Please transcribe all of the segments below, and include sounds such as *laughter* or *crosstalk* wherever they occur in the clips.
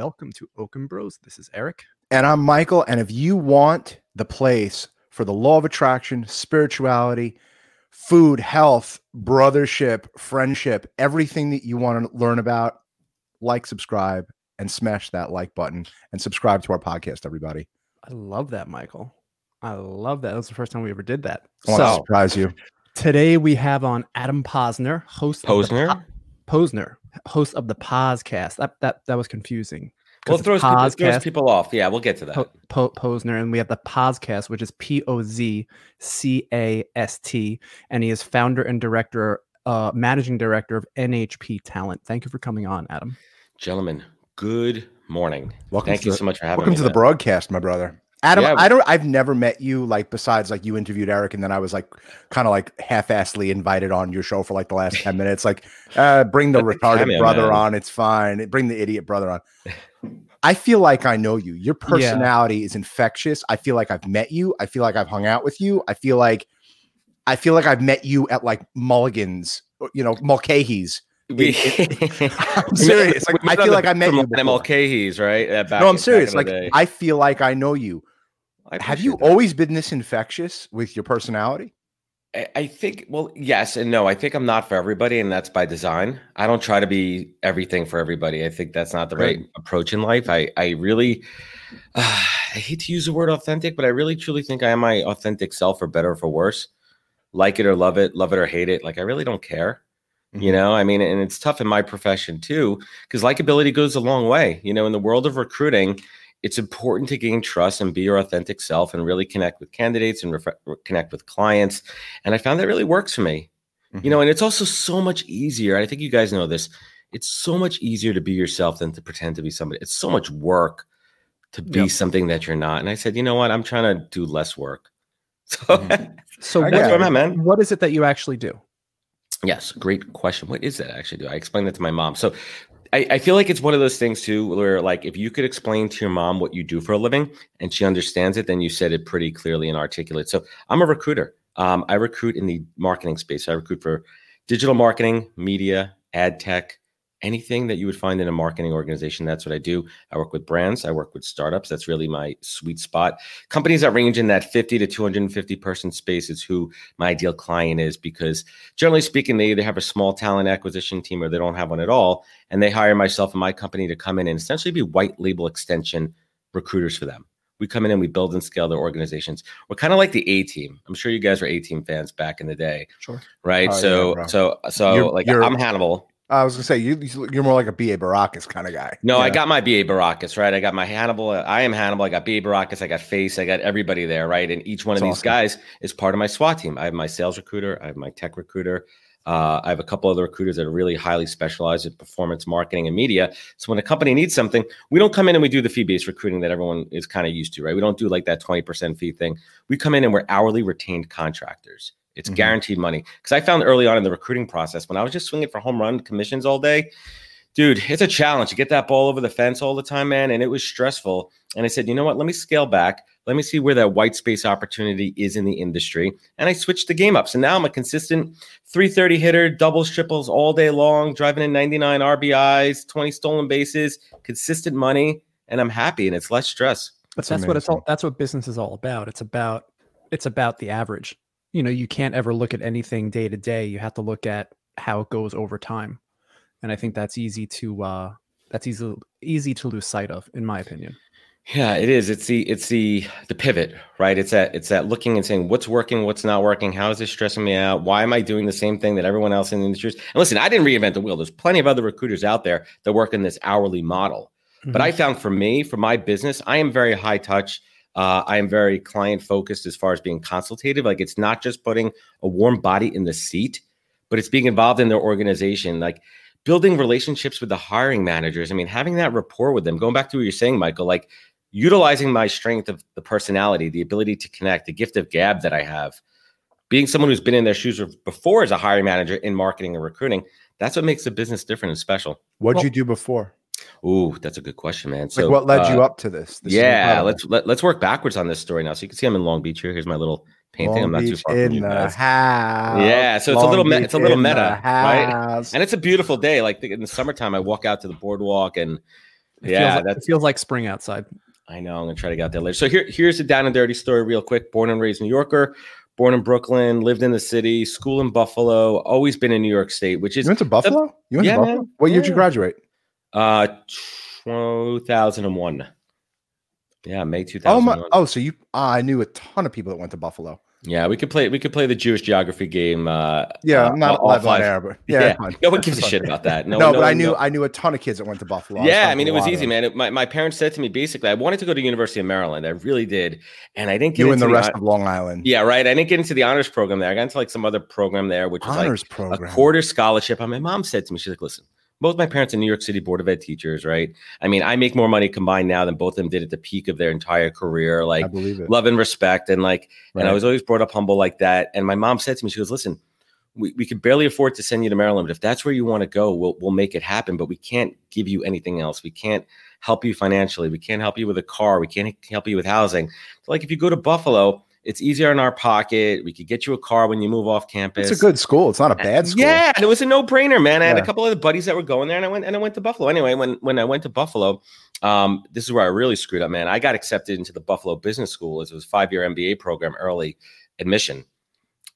welcome to Oaken Bros. This is Eric. And I'm Michael. And if you want the place for the law of attraction, spirituality, food, health, brothership, friendship, everything that you want to learn about, like, subscribe, and smash that like button and subscribe to our podcast, everybody. I love that, Michael. I love that. That was the first time we ever did that. I want to surprise you. Today we have on Adam Posner, host Posner, of the po- Posner, host of the Pozcast. That that that was confusing. Well, 'Cause it throws, people, it throws people off. Yeah, we'll get to that. Po- Po- Posner, and we have the Pozcast, which is P O Z C A S T, and he is founder and director, uh, managing director of NHP Talent. Thank you for coming on, Adam. Gentlemen, good morning. Welcome Thank to you the- so much for having Welcome me. to the broadcast, my brother. Adam, Yeah. I don't I've never met you like besides like you interviewed Eric and then I was like kind of like half-assedly invited on your show for like the last 10 minutes. Like uh bring the retarded cameo, brother man. on, it's fine. Bring the idiot brother on. I feel like I know you. Your personality is infectious. I feel like I've met you. I feel like I've hung out with you. I feel like I feel like I've met you at like Mulligan's, you know, Mulcahy's. We- *laughs* I'm serious. Like, I feel like I met you before. Cahies, right? Uh, back No, I'm serious. Like. I feel like I know you. Have you that. always been this infectious with your personality? I, I think, well, yes and no. I think I'm not for everybody, and that's by design. I don't try to be everything for everybody. I think that's not the Good. right approach in life. I, I really, uh, *sighs* I hate to use the word authentic, but I really truly think I am my authentic self, for better or for worse. Like it or love it, love it or hate it. Like I really don't care. You Mhm. know, I mean, and it's tough in my profession too, because likability goes a long way. You know, in the world of recruiting, it's important to gain trust and be your authentic self and really connect with candidates and connect with clients. And I found that really works for me. Mhm. You know, and it's also so much easier. I think you guys know this. It's so much easier to be yourself than to pretend to be somebody. It's so much work to be Yep. something that you're not. And I said, you know what? I'm trying to do less work. *laughs* So Mhm. So, I what, where. I'm at, man. what is it that you actually do? Yes, great question. What is that actually do? I explained that to my mom. So I, I feel like it's one of those things too, where like if you could explain to your mom what you do for a living and she understands it, then you said it pretty clearly and articulate. So I'm a recruiter. Um, I recruit in the marketing space. I recruit for digital marketing, media, ad tech, anything that you would find in a marketing organization. That's what I do. I work with brands. I work with startups. That's really my sweet spot. Companies that range in that 50 to 250 person space is who my ideal client is because generally speaking, they either have a small talent acquisition team or they don't have one at all. And they hire myself and my company to come in and essentially be white label extension recruiters for them. We come in and we build and scale their organizations. We're kind of like the A team. I'm sure you guys were A team fans back in the day, Sure. right? Oh, yeah, so, bro. so, so like you're- I'm Hannibal. I was gonna say you you're more like a BA Baracus kind of guy. No, I got my BA Baracus, right? I got my Hannibal. I am Hannibal. I got BA Baracus. I got Face. I got everybody there, right? And each one of That's these awesome. guys is part of my SWAT team. I have my sales recruiter. I have my tech recruiter. Uh, I have a couple other recruiters that are really highly specialized in performance marketing and media. So when a company needs something, we don't come in and we do the fee-based recruiting that everyone is kind of used to, right? We don't do like that 20% fee thing. We come in and we're hourly retained contractors. It's Mhm. guaranteed money. Because I found early on in the recruiting process, when I was just swinging for home run commissions all day, dude, it's a challenge. You get that ball over the fence all the time, man. And it was stressful. And I said, you know what? Let me scale back. Let me see where that white space opportunity is in the industry. And I switched the game up. So now I'm a consistent 330 hitter, doubles, triples all day long, driving in 99 RBIs, 20 stolen bases, consistent money. And I'm happy and it's less stress. But That's that's, what it's all that's what business is all about. It's about it's about the average. You know, you can't ever look at anything day to day. You have to look at how it goes over time. And I think that's easy to uh that's easy easy to lose sight of, in my opinion. Yeah, it is. It's the it's the the pivot, right? It's that it's that looking and saying what's working, what's not working, how is this stressing me out? Why am I doing the same thing that everyone else in the industry is? And listen, I didn't reinvent the wheel. There's plenty of other recruiters out there that work in this hourly model. But I found for me, for my business, I am very high touch. Uh, I am very client focused as far as being consultative. Like it's not just putting a warm body in the seat, but it's being involved in their organization. Like building relationships with the hiring managers. I mean, having that rapport with them. Going back to what you're saying, Michael, like utilizing my strength of the personality, the ability to connect, the gift of gab that I have, being someone who's been in their shoes before as a hiring manager in marketing and recruiting. That's what makes the business different and special. What'd Well- you do before? Ooh, that's a good question, man. Like So what led you uh, up to this? This yeah, let's let, let's work backwards on this story now. So you can see I'm in Long Beach here. Here's my little painting. I'm Long not too Beach far from in you the guys. house. Yeah, so it's a little me- it's a little meta, right? And it's a beautiful day. Like in the summertime, I walk out to the boardwalk and It Yeah, feels like, that's- it feels like spring outside. I know. I'm gonna try to get out there later. So here, here's a down and dirty story, real quick. Born and raised New Yorker, born in Brooklyn, lived in the city, school in Buffalo, always been in New York State, which You is went to Buffalo? You went Yeah, to Buffalo? man. What year did you graduate? Uh 2001. Yeah, May Oh my! Oh, so you? ah, I knew a ton of people that went to Buffalo. Yeah, we could play. We could play the Jewish geography game. Uh, Yeah, uh, I'm not all live on air, but *laughs* Yeah, yeah, no one gives a shit about that. *laughs* No, No, no but I knew no- I knew a ton of kids that went to Buffalo. Yeah, I friends mean, it was easy, man. It- my, my parents said to me basically, I wanted to go to University of Maryland. I really did, and I didn't get You into and the rest hon- of Long Island. Yeah, right. I didn't get into the honors program there. I got into like some other program there, which was honors like program. a quarter scholarship. And my mom said to me, she's like, listen, both my parents are New York City Board of Ed teachers, right? I mean, I make more money combined now than both of them did at the peak of their entire career. I Like believe it. love and respect. And like, and I was always brought up humble like that. And my mom said to me, she goes, listen, we, we could barely afford to send you to Maryland, but if that's where you want to go, we'll we'll make it happen. But we can't give you anything else. We can't help you financially. We can't help you with a car. We can't help you with housing. So like if you go to Buffalo, it's easier in our pocket. We could get you a car when you move off campus. It's a good school. It's not a bad school. Yeah, and it was a no-brainer, man. I had a couple of the buddies that were going there, and I went and I went to Buffalo. Anyway, when when I went to Buffalo, um, this is where I really screwed up, man. I got accepted into the Buffalo Business School as it was five-year MBA program, early admission,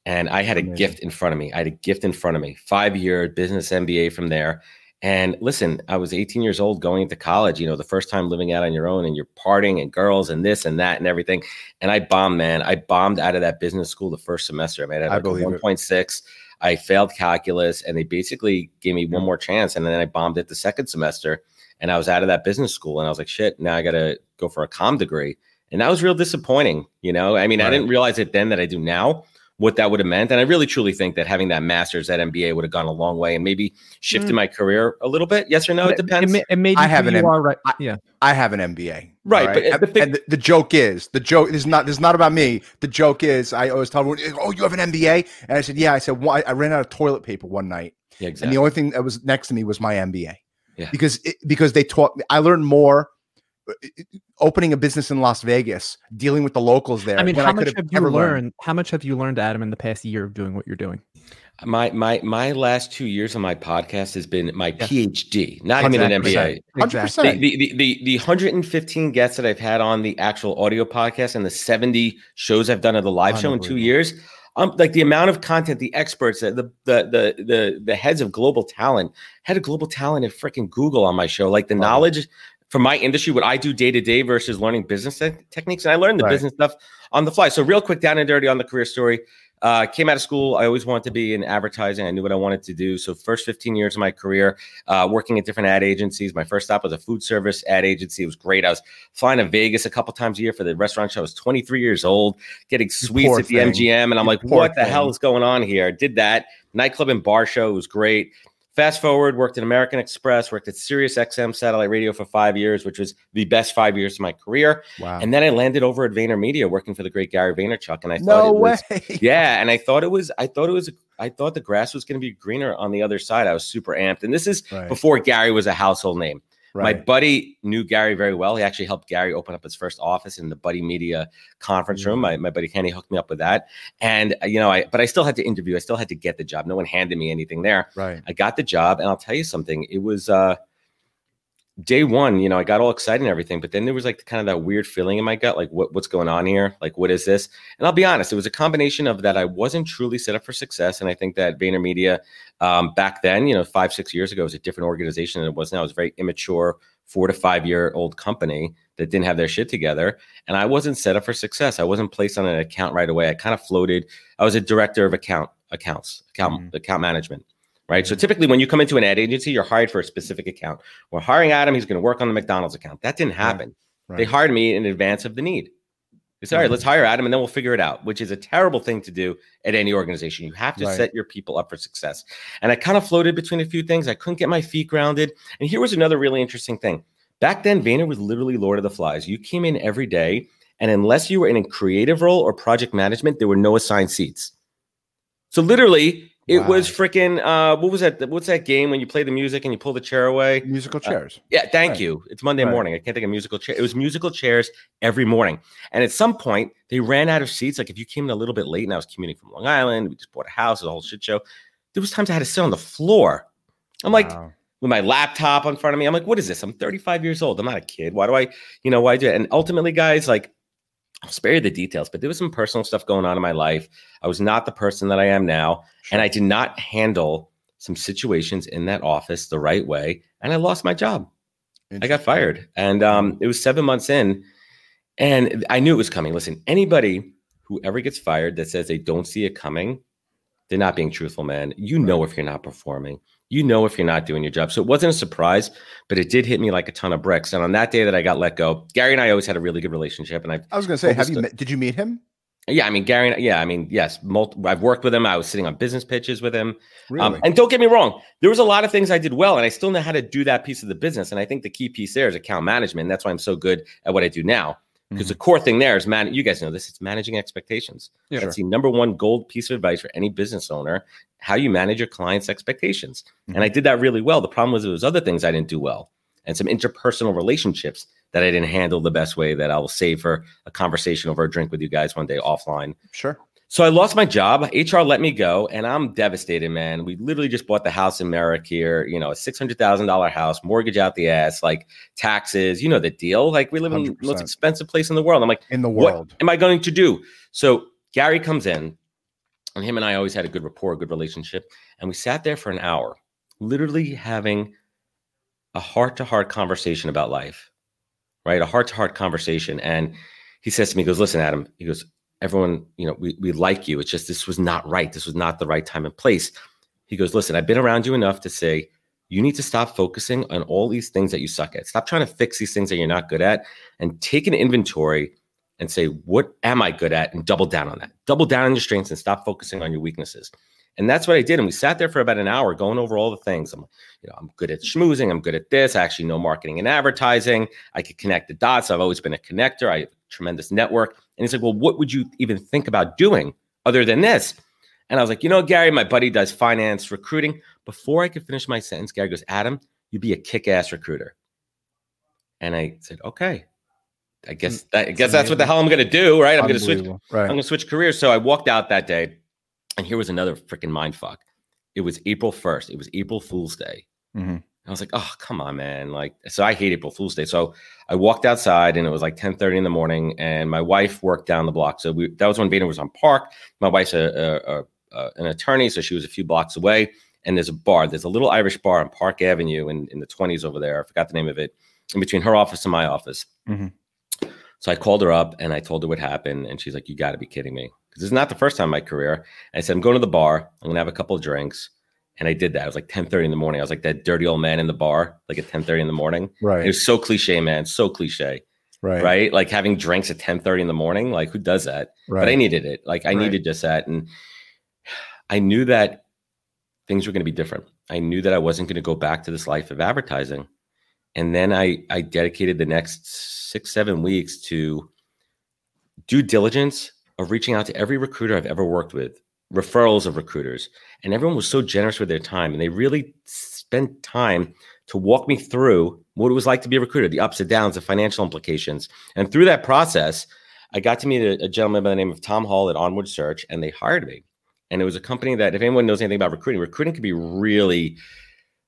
and I had a Amazing. gift in front of me. I had a gift in front of me, five-year business MBA from there. And listen, I was 18 years old going into college, you know, the first time living out on your own and you're partying and girls and this and that and everything. And I bombed, man. I bombed out of that business school the first semester. I made it I like a believe it. 1.6. I failed calculus and they basically gave me one more chance. And then I bombed it the second semester and I was out of that business school. And I was like, shit, now I got to go for a com degree. And that was real disappointing. You know, I mean, I didn't realize it then that I do now what that would have meant. And I really truly think that having that master's, that MBA would have gone a long way and maybe shifted Mm. my career a little bit. Yes or no? It depends. ma- It, made I have who an you M- are right. I- yeah. I have an MBA. Right, all but, uh, and, but the- and the, the joke is the joke is not this is not about me. The joke is I always tell everyone, "Oh, you have an MBA," and I said, "Yeah." I said, "Why?" I ran out of toilet paper one night, yeah, and the only thing that was next to me was my MBA. Yeah. because it, because they taught me. I learned more opening a business in Las Vegas, dealing with the locals there. I mean, how could much have you ever learned? How much have you learned, Adam, in the past year of doing what you're doing? my my my last two years on my podcast has been my Yeah. PhD, not even an 100%. MBA. Hundred The, percent. the, the, the, the 115 guests that I've had on the actual audio podcast and the 70 shows I've done of the live show in two Unbelievable. years, um, like the amount of content, the experts, the the the the the heads of global talent, head of global talent at freaking Google on my show, like the Love it. knowledge from my industry, what I do day to day versus learning business te- techniques, and I learned the Right. business stuff on the fly. So real quick, down and dirty on the career story. Uh, came out of school. I always wanted to be in advertising. I knew what I wanted to do. So first 15 years of my career, uh, working at different ad agencies. My first stop was a food service ad agency. It was great. I was flying to Vegas a couple times a year for the restaurant show. I was 23 years old, getting sweets poor at the thing. MGM, and I'm You like, what the hell is going on here? Did that nightclub and bar show. It was great. Fast forward, worked at American Express, worked at Sirius XM satellite radio for five years, which was the best five years of my career. Wow. And then I landed over at VaynerMedia working for the great Gary Vaynerchuk. And I thought no it was, way. *laughs* yeah, and I thought it was, I thought it was, I thought the grass was going to be greener on the other side. I was super amped. And this is Right. before Gary was a household name. My buddy knew Gary very well. He actually helped Gary open up his first office in the Buddy Media conference room. Mm. My, my buddy Kenny hooked me up with that. And, uh, you know, I, but I still had to interview. I still had to get the job. No one handed me anything there. Right. I got the job, and I'll tell you something. It was uh, day one. You know, I got all excited and everything, but then there was like kind of that weird feeling in my gut, like what, what's going on here? Like, what is this? And I'll be honest, it was a combination of that. I wasn't truly set up for success, and I think that VaynerMedia um, back then, you know, five six years ago, was a different organization than it was now. It was a very immature, four to five year old company that didn't have their shit together, and I wasn't set up for success. I wasn't placed on an account right away. I kind of floated. I was a director of account accounts, account account management right? So typically, when you come into an ad agency, you're hired for a specific account. We're hiring Adam; he's going to work on the McDonald's account. That didn't happen. They Right. hired me in advance of the need. They said, "All right, Mhm. let's hire Adam, and then we'll figure it out." Which is a terrible thing to do at any organization. You have to Right. set your people up for success. And I kind of floated between a few things. I couldn't get my feet grounded. And here was another really interesting thing. Back then, Vayner was literally Lord of the Flies. You came in every day, and unless you were in a creative role or project management, there were no assigned seats. So literally, it Wow. was freaking uh what was that what's that game when you play the music and you pull the chair away Musical chairs. yeah thank Right. you it's monday Right. morning i can't think of musical chair it was musical chairs every morning and at some point they ran out of seats like if you came in a little bit late and i was commuting from long island we just bought a house a whole shit show there was times i had to sit on the floor i'm like with my laptop in front of me. I'm like, what is this? I'm 35 years old. I'm not a kid. Why do I, you know, why do it? And ultimately, guys, like, I'll spare you the details, but there was some personal stuff going on in my life. I was not the person that I am now. And I did not handle some situations in that office the right way. And I lost my job. I got fired. And um, it was seven months in. And I knew it was coming. Listen, anybody who ever gets fired that says they don't see it coming, they're not being truthful, man. You know if you're not performing. You know if you're not doing your job. So it wasn't a surprise, but it did hit me like a ton of bricks. And on that day that I got let go, Gary and I always had a really good relationship. And I, I was going to say, have you met, did you meet him? Yeah, I mean Gary. Yeah, I mean yes. Multi- I've worked with him. I was sitting on business pitches with him. Um, really? Um, and don't get me wrong, there was a lot of things I did well, and I still know how to do that piece of the business. And I think the key piece there is account management. That's why I'm so good at what I do now. Because mm-hmm. the core thing there is man. You guys know this. It's managing expectations. Yeah, That's sure. the number one gold piece of advice for any business owner: how you manage your clients' expectations. Mm-hmm. And I did that really well. The problem was there was other things I didn't do well, and some interpersonal relationships that I didn't handle the best way that I will save for a conversation over a drink with you guys one day offline. Sure. So I lost my job. HR let me go, and I'm devastated, man. We literally just bought the house in Merrick here, you know, a six hundred thousand dollar house, mortgage out the ass, like taxes, you know the deal. Like we live 100%. in the most expensive place in the world. I'm like, in the world, what am I going to do? So Gary comes in, and him and I always had a good rapport, a good relationship, and we sat there for an hour, literally having a heart to heart conversation about life right? A heart to heart conversation. And he says to me, he goes, listen, Adam, he goes, everyone, you know, we, we like you. It's just, this was not right. This was not the right time and place. He goes, listen, I've been around you enough to say, you need to stop focusing on all these things that you suck at. Stop trying to fix these things that you're not good at and take an inventory and say, what am I good at? And double down on that. Double down on your strengths and stop focusing on your weaknesses. And that's what I did. And we sat there for about an hour going over all the things. I'm, you know, I'm good at schmoozing. I'm good at this. I actually know marketing and advertising. I could connect the dots. I've always been a connector. I have a tremendous network. And he's like, well, what would you even think about doing other than this? And I was like, you know, Gary, my buddy does finance recruiting. Before I could finish my sentence, Gary goes, Adam, you'd be a kick-ass recruiter. And I said, okay. I guess mm, that, I guess that's what the hell I'm going to do, right? I'm going to switch. Right. I'm going to switch careers. So I walked out that day and here was another freaking mind fuck. It was April 1st. It was April Fool's Day. Mm-hmm. I was like, oh, come on, man. Like, so I hate April Fool's Day. So I walked outside and it was like 10 30 in the morning. And my wife worked down the block. So we, that was when Vayner was on Park. My wife's a, a, a, an attorney. So she was a few blocks away. And there's a bar. There's a little Irish bar on Park Avenue in, in the 20s over there. I forgot the name of it, in between her office and my office. Mm-hmm. So I called her up and I told her what happened. And she's like, you got to be kidding me because is not the first time in my career. And I said, I'm going to the bar. I'm going to have a couple of drinks. And I did that. It was like 10:30 in the morning. I was like that dirty old man in the bar, like at 10:30 in the morning. Right. It was so cliche, man. So cliche. Right. Right. Like having drinks at 10:30 in the morning. Like who does that? Right. But I needed it. Like I right. needed just that. And I knew that things were going to be different. I knew that I wasn't going to go back to this life of advertising. And then I I dedicated the next six, seven weeks to due diligence of reaching out to every recruiter I've ever worked with, referrals of recruiters, and everyone was so generous with their time, and they really spent time to walk me through what it was like to be a recruiter, the ups and downs, the financial implications, and through that process, I got to meet a, a gentleman by the name of Tom Hall at Onward Search, and they hired me. And it was a company that, if anyone knows anything about recruiting, recruiting can be really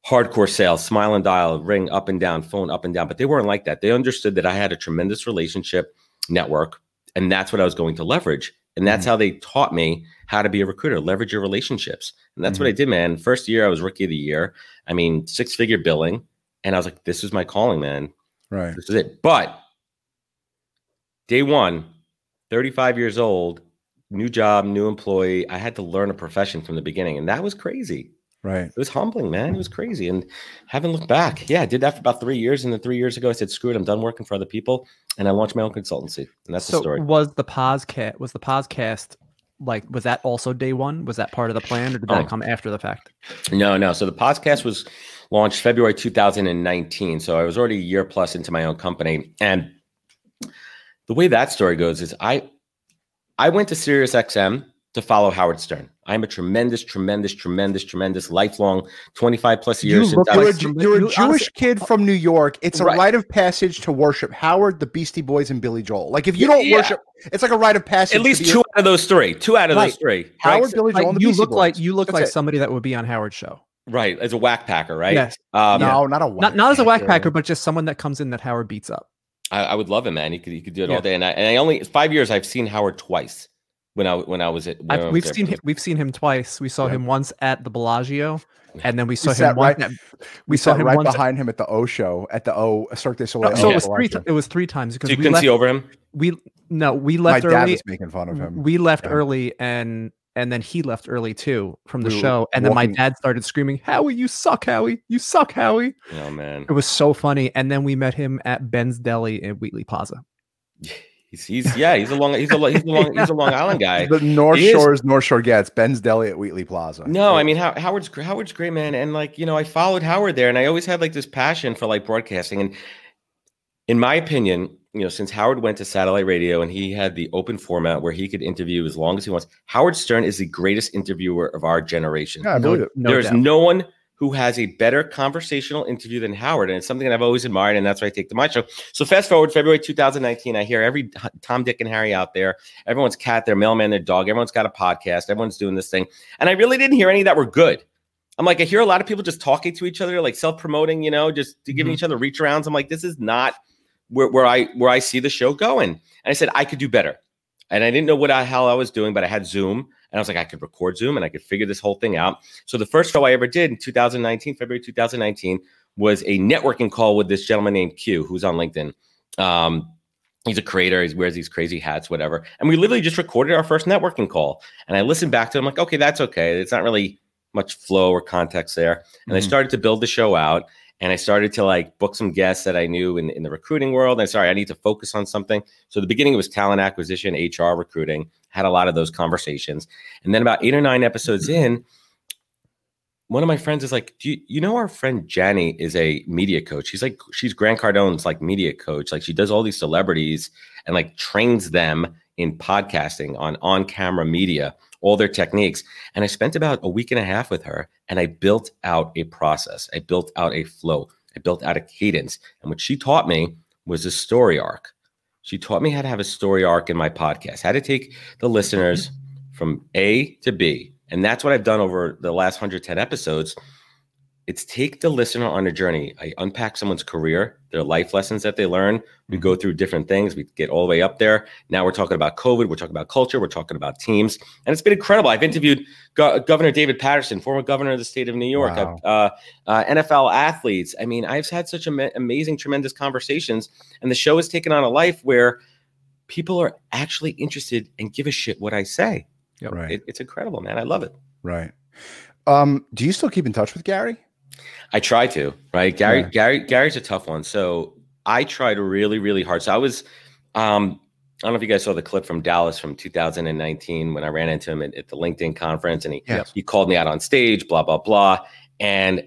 hardcore sales, smile and dial, ring up and down, phone up and down. But they weren't like that. They understood that I had a tremendous relationship network and that's what I was going to leverage. And that's mm-hmm. how they taught me how to be a recruiter, leverage your relationships. And that's mm-hmm. what I did, man. First year, I was rookie of the year. I mean, six figure billing. And I was like, this is my calling, man. Right. This is it. But day one, 35 years old, new job, new employee. I had to learn a profession from the beginning. And that was crazy. Right. It was humbling, man. It was crazy. And haven't looked back. Yeah, I did that for about three years. And then three years ago, I said, screw it, I'm done working for other people. And I launched my own consultancy. And that's so the story. Was the podcast was the podcast like was that also day one? Was that part of the plan or did that oh. come after the fact? No, no. So the podcast was launched February 2019. So I was already a year plus into my own company. And the way that story goes is I I went to SiriusXM to follow Howard Stern. I'm a tremendous, tremendous, tremendous, tremendous, lifelong 25 plus years. You you're, a, you're a Jewish kid from New York. It's a right. rite of passage to worship Howard, the Beastie Boys, and Billy Joel. Like if you don't yeah. worship, it's like a rite of passage. At least two a, out of those three. Two out of right. those three. Howard, right? Billy Joel, like, you Beastie look Boys. like you look That's like it. somebody that would be on Howard's show. Right, as a Wack Packer, right? Yes. Um, no, not a whack Not not as a Wack Packer. packer, but just someone that comes in that Howard beats up. I, I would love him, man. He could he could do it Yeah. all day. And I, and I only five years I've seen Howard twice when I when I was at. I I've, was we've there. seen him. We've seen him twice. We saw Yeah. him once at the Bellagio, and then we saw him right- at- We we saw him right once. behind him at the O show at the O Cirque du Soleil. no, so yeah. it was three. Bellagio. It was three times So because you we couldn't left. see over him. we no, we left. My left dad early. was making fun of him. We left Yeah. early, and and then he left early too from the We show. And then my dad started screaming, "Howie, you suck, Howie! You suck, Howie!" Oh man, It was so funny. And then we met him at Ben's Deli in Wheatley Plaza. He's he's yeah he's a long he's a he's a long he's a Long Island guy. *laughs* the North He is- Shore is North Shore gets. Ben's Deli at Wheatley Plaza. No, I mean How, Howard's Howard's great, man, and like you know, I followed Howard there, and I always had like this passion for like broadcasting. And in my opinion, you know, since Howard went to satellite radio and he had the open format where he could interview as long as he wants, Howard Stern is the greatest interviewer of our generation. yeah, I believe it. no There's doubt. no one who has a better conversational interview than Howard, and it's something that I've always admired, and that's why I take to my show. So fast forward February 2019, I hear every Tom, Dick, and Harry out there, everyone's cat, their mailman, their dog, everyone's got a podcast, everyone's doing this thing, and I really didn't hear any that were good. I'm like, I hear a lot of people just talking to each other, like self-promoting, you know, just giving Mhm. each other reach arounds. I'm like, this is not where, where I where I see the show going. And I said I could do better, and I didn't know what the hell I was doing, but I had Zoom, and I was like, I could record Zoom, and I could figure this whole thing out. So the first show I ever did in 2019, February 2019, was a networking call with this gentleman named Q, who's on LinkedIn. Um, he's a creator. He wears these crazy hats, whatever. And we literally just recorded our first networking call. And I listened back to him like, okay, that's okay. It's not really much flow or context there. And I Mhm. started to build the show out. And I started to like book some guests that I knew in, in the recruiting world. And sorry, I need to focus on something. So the beginning was talent acquisition, HR, recruiting. Had a lot of those conversations. And then about eight or nine episodes in, one of my friends is like, Do you, you know our friend Jenny is a media coach? She's like, she's Grant Cardone's like media coach. Like she does all these celebrities and like trains them in podcasting on on-camera media, all their techniques. And I spent about a week and a half with her and I built out a process. I built out a flow. I built out a cadence. And what she taught me was a story arc. She taught me how to have a story arc in my podcast, how to take the listeners from A to B. And that's what I've done over the last 110 episodes. It's take the listener on a journey. I unpack someone's career, their life lessons that they learn. We go through different things. We get all the way up there. Now we're talking about COVID. We're talking about culture. We're talking about teams. And it's been incredible. I've interviewed Go- Governor David Paterson, former governor of the state of New York, Wow. uh, uh, NFL athletes. I mean, I've had such ama- amazing, tremendous conversations. And the show has taken on a life where people are actually interested and give a shit what I say. Yep. Right. It, it's incredible, man. I love it. Right. Um, do you still keep in touch with Gary? I try to, right? Gary, Yeah. Gary, Gary's a tough one. So I tried really, really hard. So I was, um, I don't know if you guys saw the clip from Dallas from 2019 when I ran into him at, at the LinkedIn conference and he Yes. he called me out on stage, blah, blah, blah. And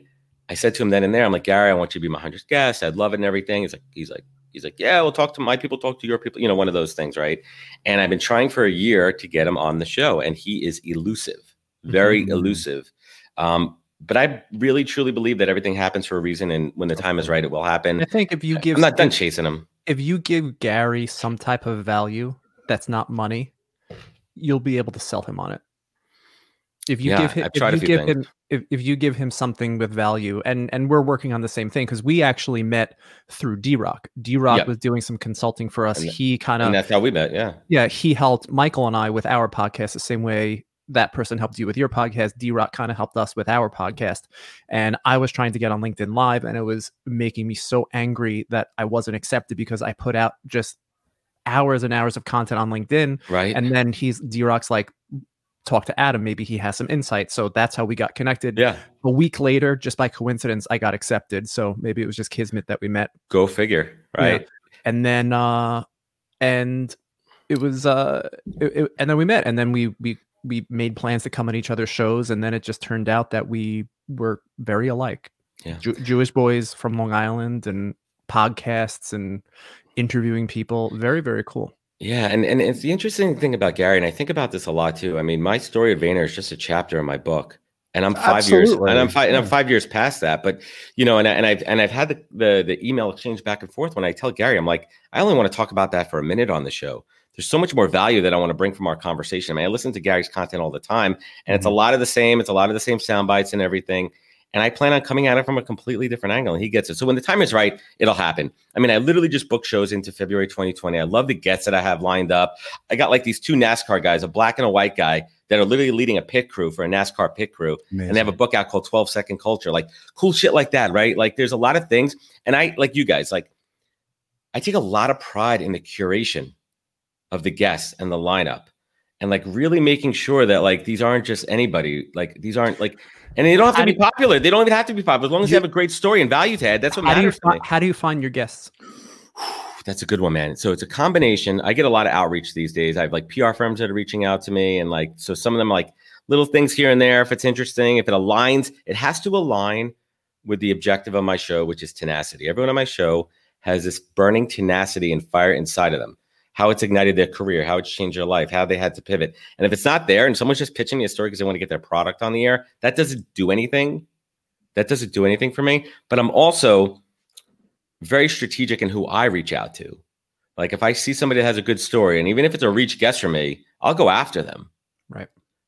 I said to him then and there, I'm like, Gary, I want you to be my hundredth guest. I'd love it and everything. He's like, he's like, he's like, yeah, we'll talk to my people, talk to your people, you know, one of those things, right? And I've been trying for a year to get him on the show, and he is elusive, very Mhm. elusive. Um, but I really truly believe that everything happens for a reason, and when the time is right, it will happen. I think if you give I'm not done if, chasing him. if you give Gary some type of value that's not money, you'll be able to sell him on it. If you Yeah, give him, if you give things. him, if, if you give him something with value, and and we're working on the same thing because we actually met through D Rock. D Rock Yep. was doing some consulting for us. And he kind of that's how we met. Yeah. yeah, he helped Michael and I with our podcast the same way that person helped you with your podcast. D Rock kind of helped us with our podcast. And I was trying to get on LinkedIn Live, and it was making me so angry that I wasn't accepted because I put out just hours and hours of content on LinkedIn. Right. And then he's D Rock's like, talk to Adam. Maybe he has some insight. So that's how we got connected. yeah. A week later, just by coincidence, I got accepted. So maybe it was just Kismet that we met Go figure. Yeah. Right. and then uh and it was uh it, it- and then we met and then we we we made plans to come on each other's shows and then it just turned out that we were very alike Yeah. Jew- jewish boys from long island and podcasts and interviewing people very very cool Yeah, and, and it's the interesting thing about Gary, and I think about this a lot too. I mean, my story of Vayner is just a chapter in my book, and I'm five years, and I'm five, and I'm five years past that. But you know, and I, and I've and I've had the, the the email exchange back and forth. When I tell Gary, I'm like, I only want to talk about that for a minute on the show. There's so much more value that I want to bring from our conversation. I mean, I listen to Gary's content all the time, and it's a mm-hmm. lot of the same. It's a lot of the same sound bites and everything. And I plan on coming at it from a completely different angle. And he gets it. So when the time is right, it'll happen. I mean, I literally just booked shows into February 2020. I love the guests that I have lined up. I got like these two NASCAR guys, a black and a white guy, that are literally leading a pit crew for a NASCAR pit crew. Amazing. And they have a book out called 12 Second Culture. Like cool shit like that, right? Like there's a lot of things. And I, like you guys, like I take a lot of pride in the curation of the guests and the lineup and like really making sure that like these aren't just anybody like these aren't like and they don't have to How be do- popular. They don't even have to be popular. As long as they have a great story and value to add that's what How do you matters to me. how do you find your guests? *sighs* that's a good one man. So it's a combination. I get a lot of outreach these days. I have like pr firms that are reaching out to me and like so some of them like little things here and there if it's interesting. If it aligns it has to align with the objective of my show which is tenacity. Everyone on my show has this burning tenacity and fire inside of them how it's ignited their career, how it's changed their life, how they had to pivot. And if it's not there and someone's just pitching me a story because they want to get their product on the air, that doesn't do anything. That doesn't do anything for me. But I'm also very strategic in who I reach out to. Like if I see somebody that has a good story, and even if it's a reach guest for me, I'll go after them.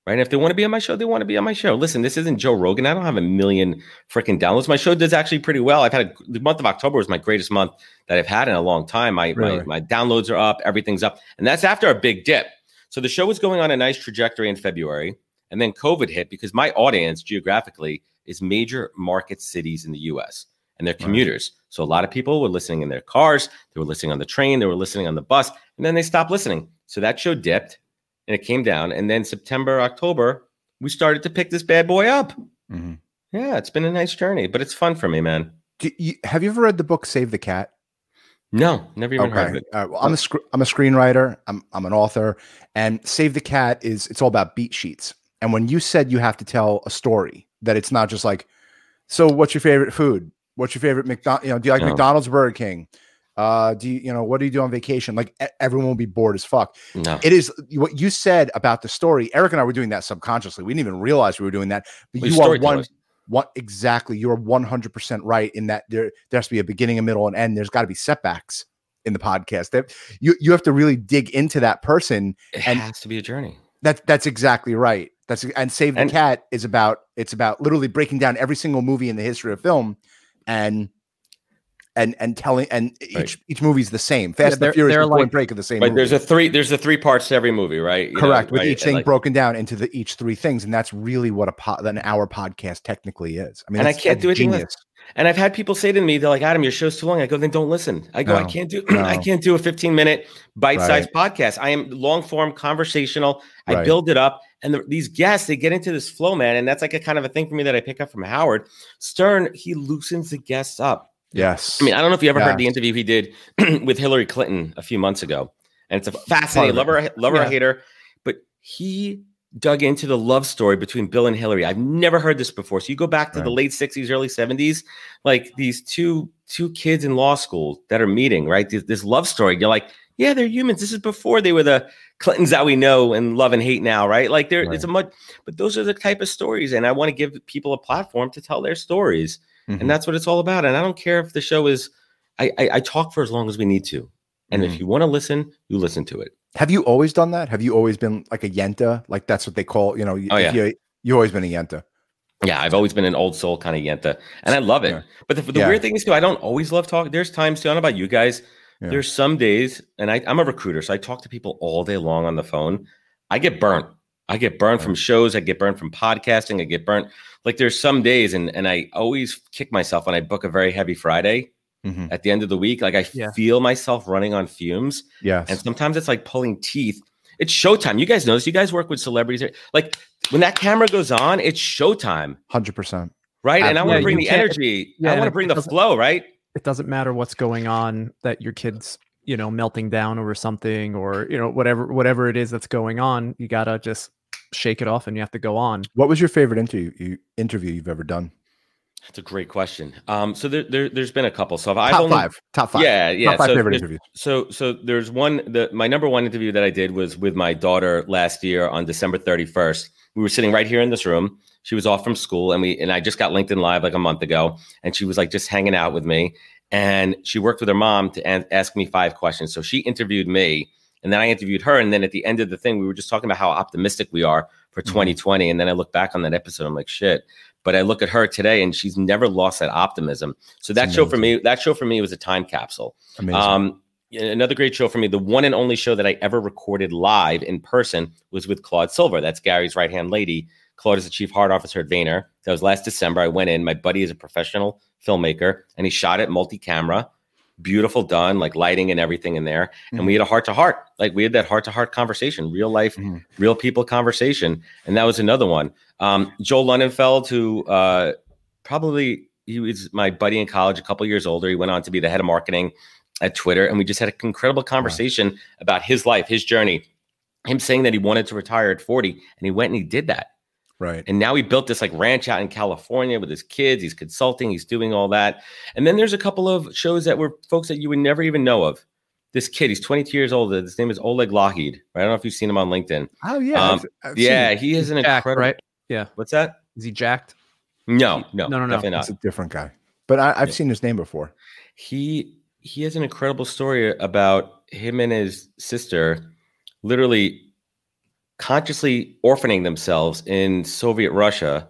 Right. Right. And if they want to be on my show, they want to be on my show. Listen, this isn't Joe Rogan. I don't have a million freaking downloads. My show does actually pretty well. I've had a, the month of October was my greatest month that I've had in a long time. My, Really? my my downloads are up, everything's up, and that's after a big dip. So the show was going on a nice trajectory in February, and then COVID hit because my audience geographically is major market cities in the U.S. and they're Right. commuters. So a lot of people were listening in their cars, they were listening on the train, they were listening on the bus, and then they stopped listening. So that show dipped and it came down. And then September, October, we started to pick this bad boy up. Mhm. Yeah, it's been a nice journey, but it's fun for me, man. Do you, have you ever read the book Save the Cat? No, never even heard of it. Uh, well, I'm a scr- I'm a screenwriter. I'm I'm an author, and Save the Cat is it's all about beat sheets. And when you said you have to tell a story, that it's not just like, so what's your favorite food? What's your favorite McDonald? You know, do you like No. McDonald's, or Burger King? Uh, do you you know what do you do on vacation? Like everyone will be bored as fuck. No. It is what you said about the story. Eric and I were doing that subconsciously. We didn't even realize we were doing that. But Well, you are one, what exactly. You're 100 percent right in that there there has to be a beginning, a middle, and end. There's got to be setbacks in the podcast. That you you have to really dig into that person. It and- has to be a journey. That that's exactly right. That's and Save the And- Cat is about it's about literally breaking down every single movie in the history of film and. And and telling and each Right. each movie's the same. Fast and they're- the Furious they're like- Break are the same. Right. movie. There's a three, there's a three parts to every movie, right? You know, correct with right? each thing like- broken down into the each three things and that's really what a po- an hour podcast technically is i mean And I can't do anything less. genius. And I've had people say to me, they're like, Adam, your show's too long. I go, then don't listen. I go, I can't do *clears throat* I can't do a 15 minute bite-sized podcast. I am long form conversational. I Right. build it up. And the, these guests, they get into this flow, man. And that's like a kind of a thing for me that I pick up from Howard. Stern, he loosens the guests up. Yes I mean, I don't know if you ever heard the interview he did *clears throat* with Hillary Clinton a few months ago. And it's a fascinating, lover, love of her, love her, Yeah. hate her. But he dug into the love story between Bill and Hillary. I've never heard this before. So you go back to the late 60s, early 70s, like these two two kids in law school that are meeting, right? This, this love story. You're like, yeah, they're humans. This is before they were the Clintons that we know and love and hate now, right? Like there, it's a much, but those are the type of stories, and I want to give people a platform to tell their stories Mhm. and that's what it's all about. And I don't care if the show is, I I, I talk for as long as we need to, and Mhm. if you want to listen, you listen to it. have you always done that have you always been like a yenta like that's what they call you know you, Oh, yeah. you, you always been a yenta Yeah, I've always been an old soul kind of yenta, and I love it. Yeah. But the, the Yeah. weird thing is too, I don't always love talking. There's times too. I don't know about you guys. Yeah. There's some days, and I, I'm a recruiter, so I talk to people all day long on the phone. I get burnt. I get burnt from shows. I get burned from podcasting. I get burnt. Like there's some days, and and I always kick myself when I book a very heavy Friday Mhm. at the end of the week. Like I Yeah. feel myself running on fumes. Yeah. And sometimes it's like pulling teeth. It's showtime. You guys know this. You guys work with celebrities. Like when that camera goes on, it's showtime, 100% right? And I want to bring you the energy. yeah, I want to bring the flow, right? It doesn't matter what's going on that your kids, you know, melting down over something or you know whatever whatever it is that's going on. You gotta just shake it off and you have to go on. what was your favorite interview you, interview you've ever done That's a great question. Um, so there, there, there's been a couple. So I've top only, five top five yeah, yeah. top five so favorite interviews So so there's one the my number one interview that I did was with my daughter last year on December 31st. We were sitting right here in this room. She was off from school and we and I just got LinkedIn live like a month ago and she was like just hanging out with me and she worked with her mom to an- ask me five questions. So she interviewed me and then I interviewed her and then at the end of the thing we were just talking about how optimistic we are for Mhm. 2020 and then I look back on that episode I'm like shit. But I look at her today, and she's never lost that optimism. So that show for me, that show for me was a time capsule. Amazing. Um, another great show for me. The one and only show that I ever recorded live in person was with Claude Silver. That's Gary's right hand lady. Claude is the chief heart officer at Vayner. That was last December. I went in. My buddy is a professional filmmaker, and he shot it multi camera. Beautiful done, like lighting and everything in there. And we had a heart to heart. Like we had that heart to heart conversation, real life, Mhm. real people conversation. And that was another one. Um, Joel Lunenfeld, who uh, probably he was my buddy in college, a couple years older. He went on to be the head of marketing at Twitter, and we just had an incredible conversation about his life, his journey. Him saying that he wanted to retire at 40, and he went and he did that. Right. And now he built this like ranch out in California with his kids. He's consulting, he's doing all that. And then there's a couple of shows that were folks that you would never even know of. This kid, he's 22 years old. His name is Oleg Lougheed. I don't know if you've seen him on LinkedIn. Oh yeah. Um, I've- I've yeah, he is an Jacked, incredible. right? Yeah. What's that? Is he jacked? No, no, No, no, no. definitely not. It's a different guy. But I, I've Yeah. seen his name before. he he has an incredible story about him and his sister literally consciously orphaning themselves in Soviet Russia.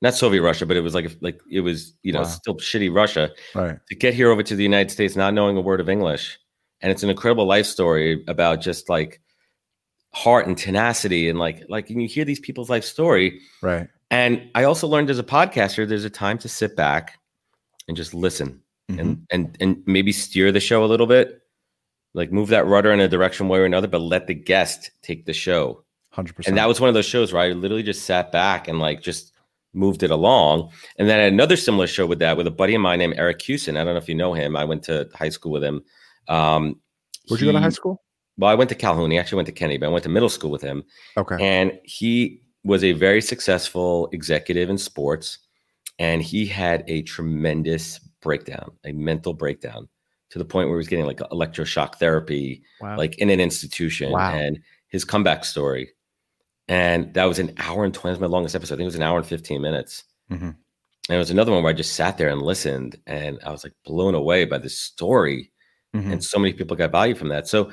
Not Soviet Russia, but it was like like it was you know Wow. still shitty Russia Right. to get here over to the United States not knowing a word of English. And it's an incredible life story about just like heart and tenacity and like like and you hear these people's life story Right. and I also learned as a podcaster, there's a time to sit back and just listen Mhm. and and and maybe steer the show a little bit, like move that rudder in a direction way or another, but let the guest take the show. Hundred percent. And that was one of those shows where I literally just sat back and like just moved it along. And then I had another similar show with that with a buddy of mine named Eric Hewson. I don't know if you know him. I went to high school with him. Um, Where'd you go to high school? Well, I went to Calhoun. He actually went to Kennedy, but I went to middle school with him Okay. and he was a very successful executive in sports and he had a tremendous breakdown a mental breakdown to the point where he was getting like electroshock therapy Wow. like in an institution Wow. and his comeback story and that was an hour and 20 that was my longest episode i think it was an hour and 15 minutes Mhm. and it was another one where i just sat there and listened and i was like blown away by the story Mhm. and so many people got value from that. So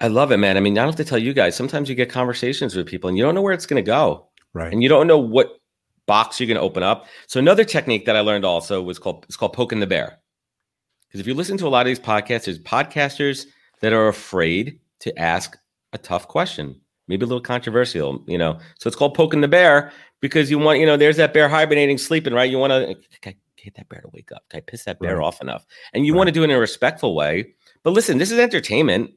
I love it, man. I mean, I don't have to tell you guys. Sometimes you get conversations with people and you don't know where it's going to go, Right. and you don't know what box you're going to open up. So another technique that I learned also was called it's called poking the bear. Because if you listen to a lot of these podcasts, there's podcasters that are afraid to ask a tough question, maybe a little controversial, you know. So it's called poking the bear because you want, you know, there's that bear hibernating, sleeping, right? You want to get that bear to wake up. Can I piss that bear Right. off enough? And you Right. want to do it in a respectful way. But listen, this is entertainment.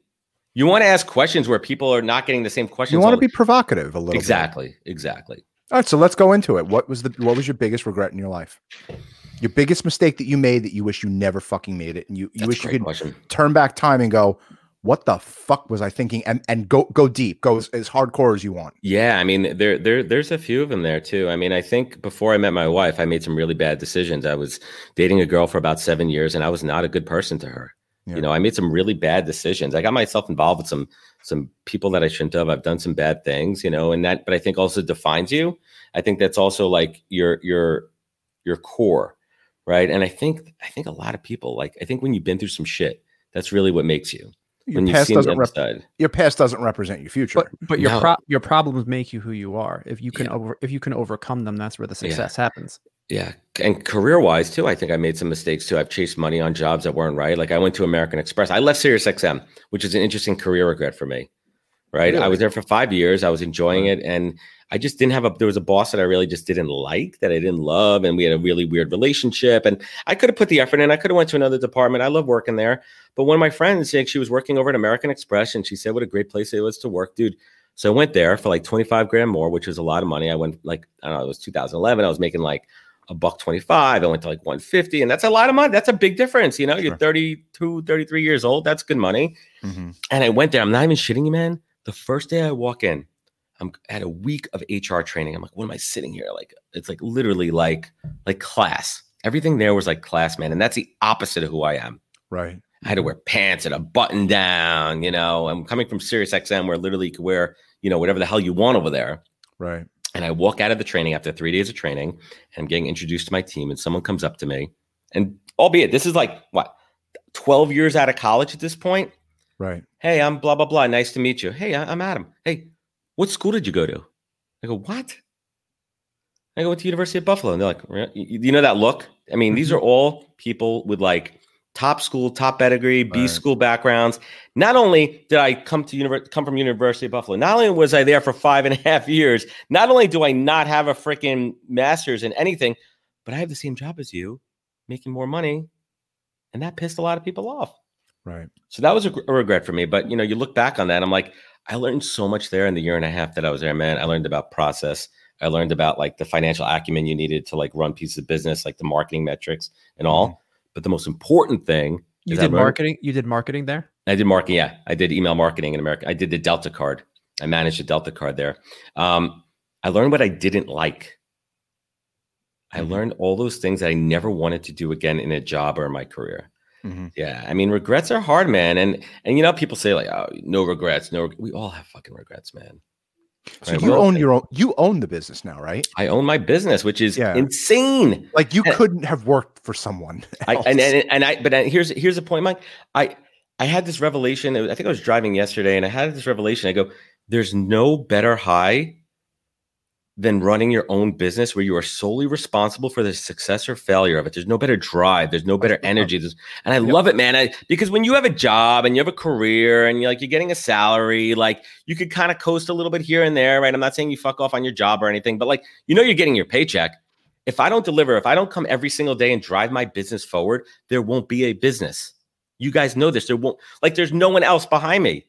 You want to ask questions where people are not getting the same questions. You want to be provocative a little bit. exactly, exactly. All right, so let's go into it. What was the what was your biggest regret in your life? Your biggest mistake that you made that you wish you never fucking made it, and you, you That's wish you could question. turn back time and go, "What the fuck was I thinking?" and and go go deep, go as, as hardcore as you want. Yeah, I mean, there, there, there's a few of them there too. I mean, I think before I met my wife, I made some really bad decisions. I was dating a girl for about seven years, and I was not a good person to her. Yeah. You know, I made some really bad decisions. I got myself involved with some some people that I shouldn't have. I've done some bad things, you know, and that, but I think also defines you. I think that's also like your your your core, right? And I think I think a lot of people like I think when you've been through some shit, that's really what makes you. Your when past doesn't rep- your past doesn't represent your future. but but your No. pro- your problems make you who you are. If you can Yeah. over if you can overcome them, that's where the success happens. Yeah. And career wise, too, I think I made some mistakes too. I've chased money on jobs that weren't right. Like I went to American Express. I left SiriusXM, which is an interesting career regret for me. Right. I was there for five years. I was enjoying it. And I just didn't have a, there was a boss that I really just didn't like, that I didn't love. And we had a really weird relationship. And I could have put the effort in. I could have went to another department. I love working there. But one of my friends, like, she was working over at American Express and she said what a great place it was to work, dude. So I went there for like 25 grand more, which was a lot of money. I went like, I don't know, it was 2011. I was making like a buck 25. I went to like 150 and that's a lot of money. That's a big difference. You know, you're Sure. 32, 33 years old. That's good money. Mhm. And I went there. I'm not even shitting you, man. The first day I walk in, I'm at a week of HR training. I'm like, what am I sitting here? Like, it's like literally like like class. Everything there was like class, man. And that's the opposite of who I am. Right. I had to wear pants and a button down, you know. I'm coming from Sirius XM where literally you could wear, you know, whatever the hell you want over there. Right. And I walk out of the training after three days of training and I'm getting introduced to my team, and someone comes up to me. And albeit this is like what 12 years out of college at this point. Right. Hey, I'm blah blah blah. Nice to meet you. Hey, I'm Adam. Hey, what school did you go to? I go, what? I go to the University of Buffalo, and they're like, you know that look? I mean, these Mhm. are all people with like top school, top pedigree, B Right. school backgrounds. Not only did I come to univer- come from University of Buffalo, not only was I there for five and a half years, not only do I not have a freaking master's in anything, but I have the same job as you, making more money, and that pissed a lot of people off. Right. So that was a, a regret for me. But you know, you look back on that, I'm like, I learned so much there in the year and a half that I was there, man. I learned about process. I learned about like the financial acumen you needed to like run pieces of business, like the marketing metrics and all. But the most important thing You did marketing. You did marketing there. I did marketing. Yeah, I did email marketing in America. I did the Delta card. I managed the Delta card there. Um, I learned what I didn't like. I Mhm. learned all those things that I never wanted to do again in a job or in my career. Mhm. Yeah, I mean, regrets are hard, man. And and you know, people say like, "Oh, no regrets, no." reg-" We all have fucking regrets, man. So Right, you own your own. You own the business now, right? I own my business, which is Yeah. insane. Like you Yeah. couldn't have worked for someone. *laughs* I, and, and and I, but uh, here's here's the point, Mike. I I had this revelation. I think I was driving yesterday, and I had this revelation. I go, "There's no better high than running your own business where you are solely responsible for the success or failure of it. There's no better drive. There's no better energy. There's, and I Yep. love it, man. I, because when you have a job and you have a career and you're like you're getting a salary, like you could kind of coast a little bit here and there, right? I'm not saying you fuck off on your job or anything, but like you know you're getting your paycheck. If I don't deliver, if I don't come every single day and drive my business forward, there won't be a business. You guys know this. There won't like there's no one else behind me.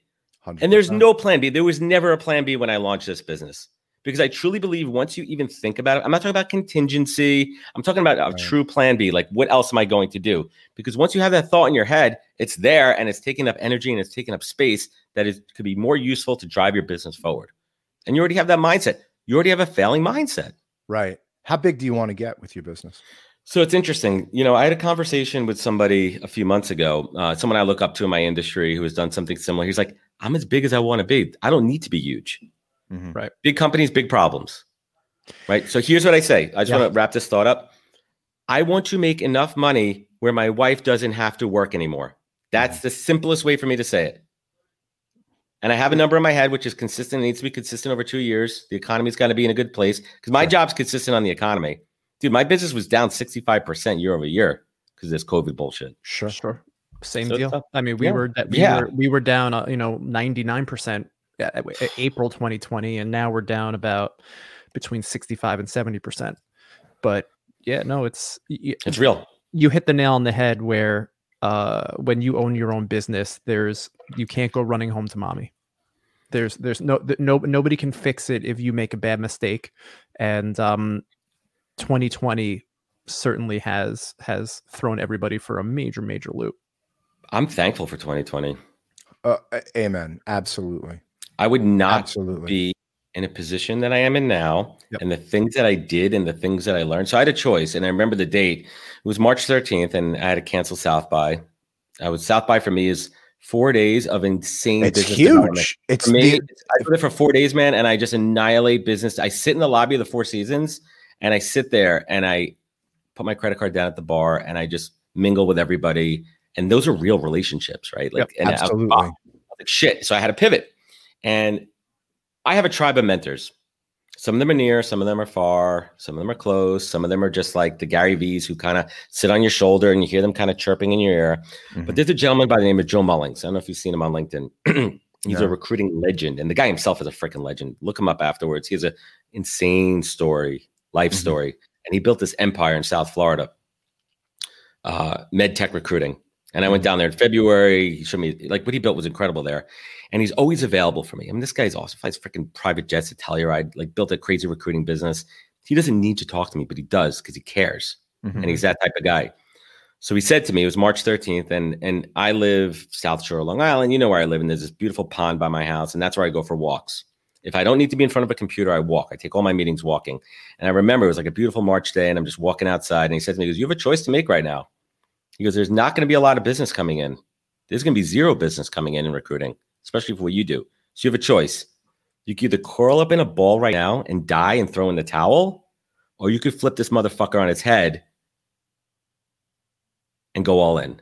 And there's no plan B. There was never a plan B when I launched this business because I truly believe once you even think about it, I'm not talking about contingency. I'm talking about a Right. true plan B. Like, what else am I going to do? Because once you have that thought in your head, it's there and it's taking up energy and it's taking up space that is could be more useful to drive your business forward. And you already have that mindset. You already have a failing mindset. right. How big do you want to get with your business? So it's interesting. You know, I had a conversation with somebody a few months ago, uh, someone I look up to in my industry who has done something similar. He's like, I'm as big as I want to be. I don't need to be huge. Mm-hmm. Right. Big companies, big problems. Right. So here's what I say. I just yeah. want to wrap this thought up. I want to make enough money where my wife doesn't have to work anymore. That's mm-hmm. the simplest way for me to say it. And I have a number in my head, which is consistent. It needs to be consistent over two years. The economy's got to be in a good place because my job's consistent on the economy. Dude, my business was down 65% year over year because this COVID bullshit. Sure. Sure. Same so deal. Uh, I mean, we yeah. were we yeah. were we were down, uh, you know, 99% yeah, April 2020, and now we're down about between 65 and 70 percent. But yeah, no, it's it's real. You hit the nail on the head where uh, when you own your own business, there's you can't go running home to mommy. There's there's no no nobody can fix it if you make a bad mistake, and um, 2020 certainly has has thrown everybody for a major major loop. I'm thankful for 2020. Uh, amen. Absolutely. I would not Absolutely. be in a position that I am in now Yep. and the things that I did and the things that I learned. So I had a choice and I remember the date. It was March 13th and I had to cancel South by. I was South by for me is four days of insane It's business development. huge. It's For me, the, I go it for four days, man, and I just annihilate business. I sit in the lobby of the Four Seasons and I sit there and I put my credit card down at the bar and I just mingle with everybody. And those are real relationships, right? Like, and I was absolutely. like shit. So I had to pivot. And I have a tribe of mentors. Some of them are near, some of them are far, some of them are close, some of them are just like the Gary V's who kind of sit on your shoulder and you hear them kind of chirping in your ear. Mhm. But there's a gentleman by the name of Joe Mullings. I don't know if you've seen him on LinkedIn. *clears throat* He's No. a recruiting legend, and the guy himself is a freaking legend. Look him up afterwards. He has an insane story, life Mhm. story, and he built this empire in South Florida, uh, med tech recruiting. And I went down there in February. He showed me like what he built was incredible there, and he's always available for me. I mean, this guy's awesome. Flies freaking private jets to Telluride. Like built a crazy recruiting business. He doesn't need to talk to me, but he does because he cares Mhm. and he's that type of guy. So he said to me, it was March 13th, and and I live South Shore, Long Island. You know where I live, and there's this beautiful pond by my house, and that's where I go for walks. If I don't need to be in front of a computer, I walk. I take all my meetings walking. And I remember it was like a beautiful March day, and I'm just walking outside. And he said to me, he goes, You have a choice to make right now. He goes, There's not going to be a lot of business coming in. There's going to be zero business coming in in recruiting, especially for what you do. So you have a choice. You could either curl up in a ball right now and die and throw in the towel, or you could flip this motherfucker on its head and go all in.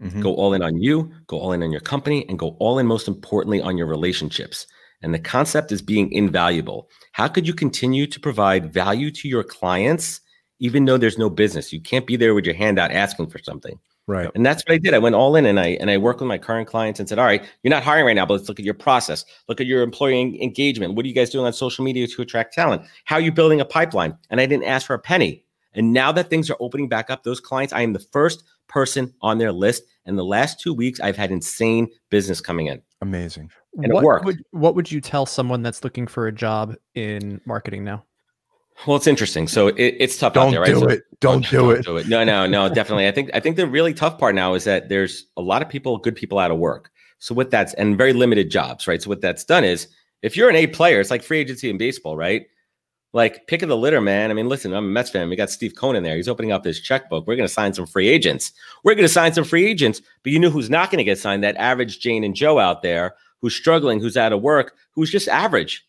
Mhm. Go all in on you, go all in on your company, and go all in, most importantly, on your relationships. And the concept is being invaluable. How could you continue to provide value to your clients even though there's no business? You can't be there with your hand out asking for something. Right. And that's what I did. I went all in and I and I worked with my current clients and said, "All right, you're not hiring right now, but let's look at your process. Look at your employee engagement. What are you guys doing on social media to attract talent? How are you building a pipeline?" And I didn't ask for a penny. And now that things are opening back up, those clients, I am the first person on their list. And the last two weeks, I've had insane business coming in. Amazing. And it worked. would what would you tell someone that's looking for a job in marketing now? Well, it's interesting. So it, it's tough out Don't there, right? do So- it. Don't do it. No, no, no, definitely. I think I think the really tough part now is that there's a lot of people, good people out of work. So what that's and very limited jobs, right? So what that's done is if you're an A player, it's like free agency in baseball, right? Like pick of the litter, man. I mean, listen, I'm a Mets fan. We got Steve Cohen in there. He's opening up his checkbook. We're going to sign some free agents. We're going to sign some free agents. But you know who's not going to get signed? That average Jane and Joe out there who's struggling, who's out of work, who's just average.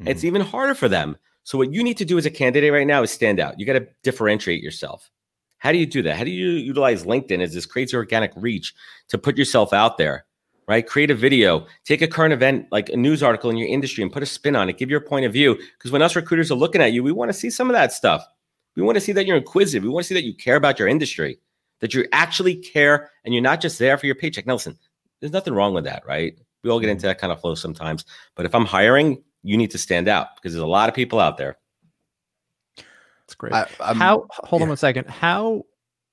It's hmm. even harder for them. So what you need to do as a candidate right now is stand out. You got to differentiate yourself. How do you do that? How do you utilize LinkedIn as this crazy organic reach to put yourself out there? Right? Create a video, take a current event like a news article in your industry and put a spin on it. Give your point of view. Because when us recruiters are looking at you, we want to see some of that stuff. We want to see that you're inquisitive. We want to see that you care about your industry, that you actually care and you're not just there for your paycheck. Now, listen, there's nothing wrong with that, right? We all get mm-hmm. into that kind of flow sometimes. But if I'm hiring, you need to stand out because there's a lot of people out there. That's great. I, I'm- how hold on yeah. one second. How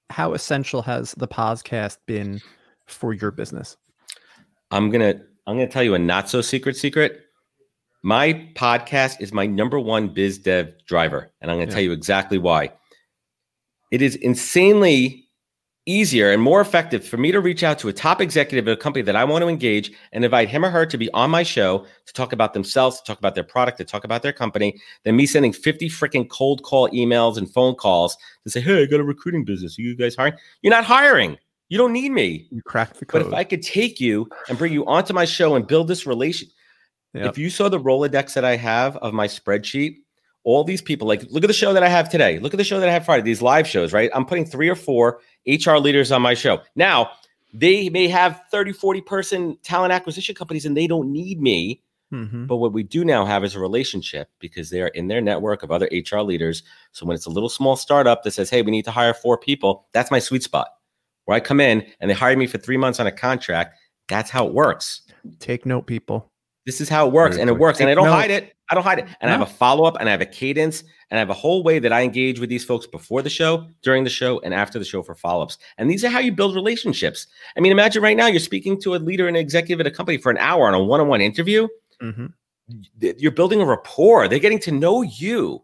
how essential has the podcast been for your business? I'm gonna I'm gonna tell you a not so secret secret. My podcast is my number one biz dev driver, and I'm gonna Yeah. tell you exactly why. It is insanely easier and more effective for me to reach out to a top executive at a company that I want to engage and invite him or her to be on my show to talk about themselves, to talk about their product, to talk about their company, than me sending 50 freaking cold call emails and phone calls to say, Hey, I got a recruiting business. Are you guys hiring? You're not hiring. You don't need me. You cracked the code. But if I could take you and bring you onto my show and build this relation, Yep. if you saw the Rolodex that I have of my spreadsheet, all these people, like look at the show that I have today. Look at the show that I have Friday, these live shows, right? I'm putting three or four HR leaders on my show. Now, they may have 30, 40 person talent acquisition companies and they don't need me. Mhm. But what we do now have is a relationship because they are in their network of other HR leaders. So when it's a little small startup that says, hey, we need to hire four people, that's my sweet spot where I come in and they hire me for three months on a contract. That's how it works. Take note, people. This is how it works, and it works. And I don't note. hide it. I don't hide it. And I have a follow up, and I have a cadence, and I have a whole way that I engage with these folks before the show, during the show, and after the show for follow ups. And these are how you build relationships. I mean, imagine right now you're speaking to a leader and executive at a company for an hour on a one on one interview. hmm You're building a rapport. They're getting to know you.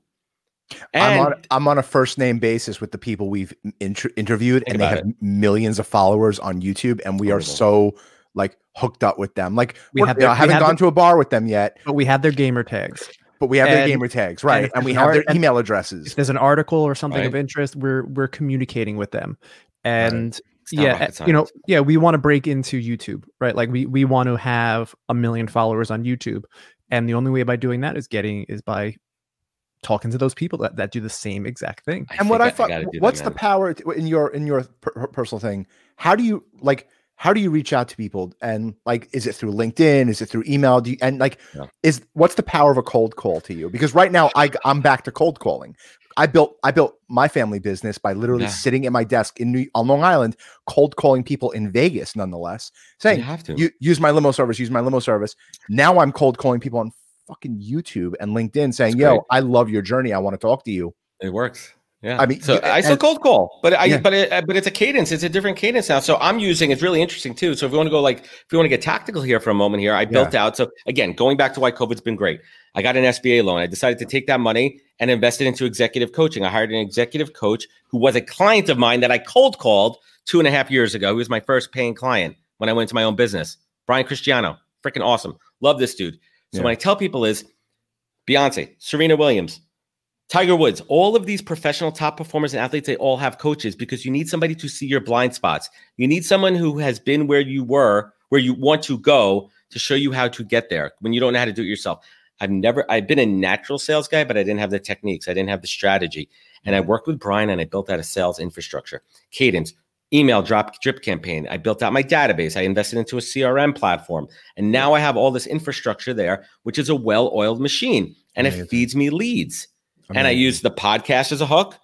I'm on I'm on a first name basis with the people we've inter- interviewed, and they have millions of followers on YouTube, and we are so like hooked up with them. Like We we're- have you know, their- I we haven't have gone the- to a bar with them yet, But we have their gamer tags. but we have their gamer tags, right? if And, we have their art- and- email If addresses. there's an article or something of interest, we're we're communicating with them. And it's not yeah, you know, yeah, we want to break into YouTube, right? Like we we want to have a million followers on YouTube, and the only way by doing that is getting is by talking to those people that, that do the same exact thing. and what I, think thought, gotta that, what's the power in your in your per- per- personal thing? How do you like? How do you reach out to people? And like, is it through LinkedIn? Is it through email? Do you and like, Yeah. is what's the power of a cold call to you? Because right now, I I'm back to cold calling. I built I built my family business by literally Yeah. sitting at my desk in New, on Long Island, cold calling people in Vegas, nonetheless, saying You have to. use my limo service, use my limo service. Now I'm cold calling people on fucking YouTube and LinkedIn saying, "Yo. I love your journey. I want to talk to you." It works. Yeah. I mean, so you- I still cold call, but I Yeah. but it, but it's a cadence. It's a different cadence now. So I'm using. It's really interesting too. So if we want to go like if we want to get tactical here for a moment here, I built out. So again, going back to why COVID's been great. I got an SBA loan. I decided to take that money and invest it into executive coaching. I hired an executive coach who was a client of mine that I cold called two and a half years ago. He was my first paying client when I went to my own business. Brian Cristiano, freaking awesome. Love this dude. So Yeah. when I tell people is Beyonce, Serena Williams, Tiger Woods, all of these professional top performers and athletes, they all have coaches because you need somebody to see your blind spots. You need someone who has been where you were, where you want to go to show you how to get there when you don't know how to do it yourself. I've never, I've been a natural sales guy, but I didn't have the techniques. I didn't have the strategy. And I mm-hmm. worked with Brian and I built out a sales infrastructure, cadence, email drop drip campaign. I built out my database. I invested into a CRM platform. And now I have all this infrastructure there, which is a well-oiled machine and it feeds me leads. And I Amazing. use the podcast as a hook.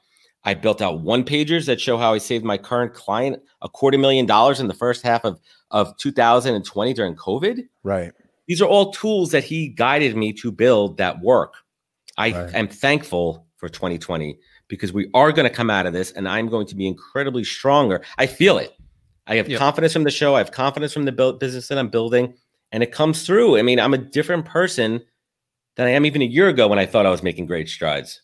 I built out one pagers that show how I saved my current client a quarter million dollars in the first half of, of 2020 during COVID. right. These are all tools that he guided me to build that work. I Right. am thankful for 2020 because we are going to come out of this and I'm going to be incredibly stronger. I feel it. I have Yep. confidence from the show. I have confidence from the business that I'm building, and it comes through. I mean, I'm a different person than I am even a year ago when I thought I was making great strides.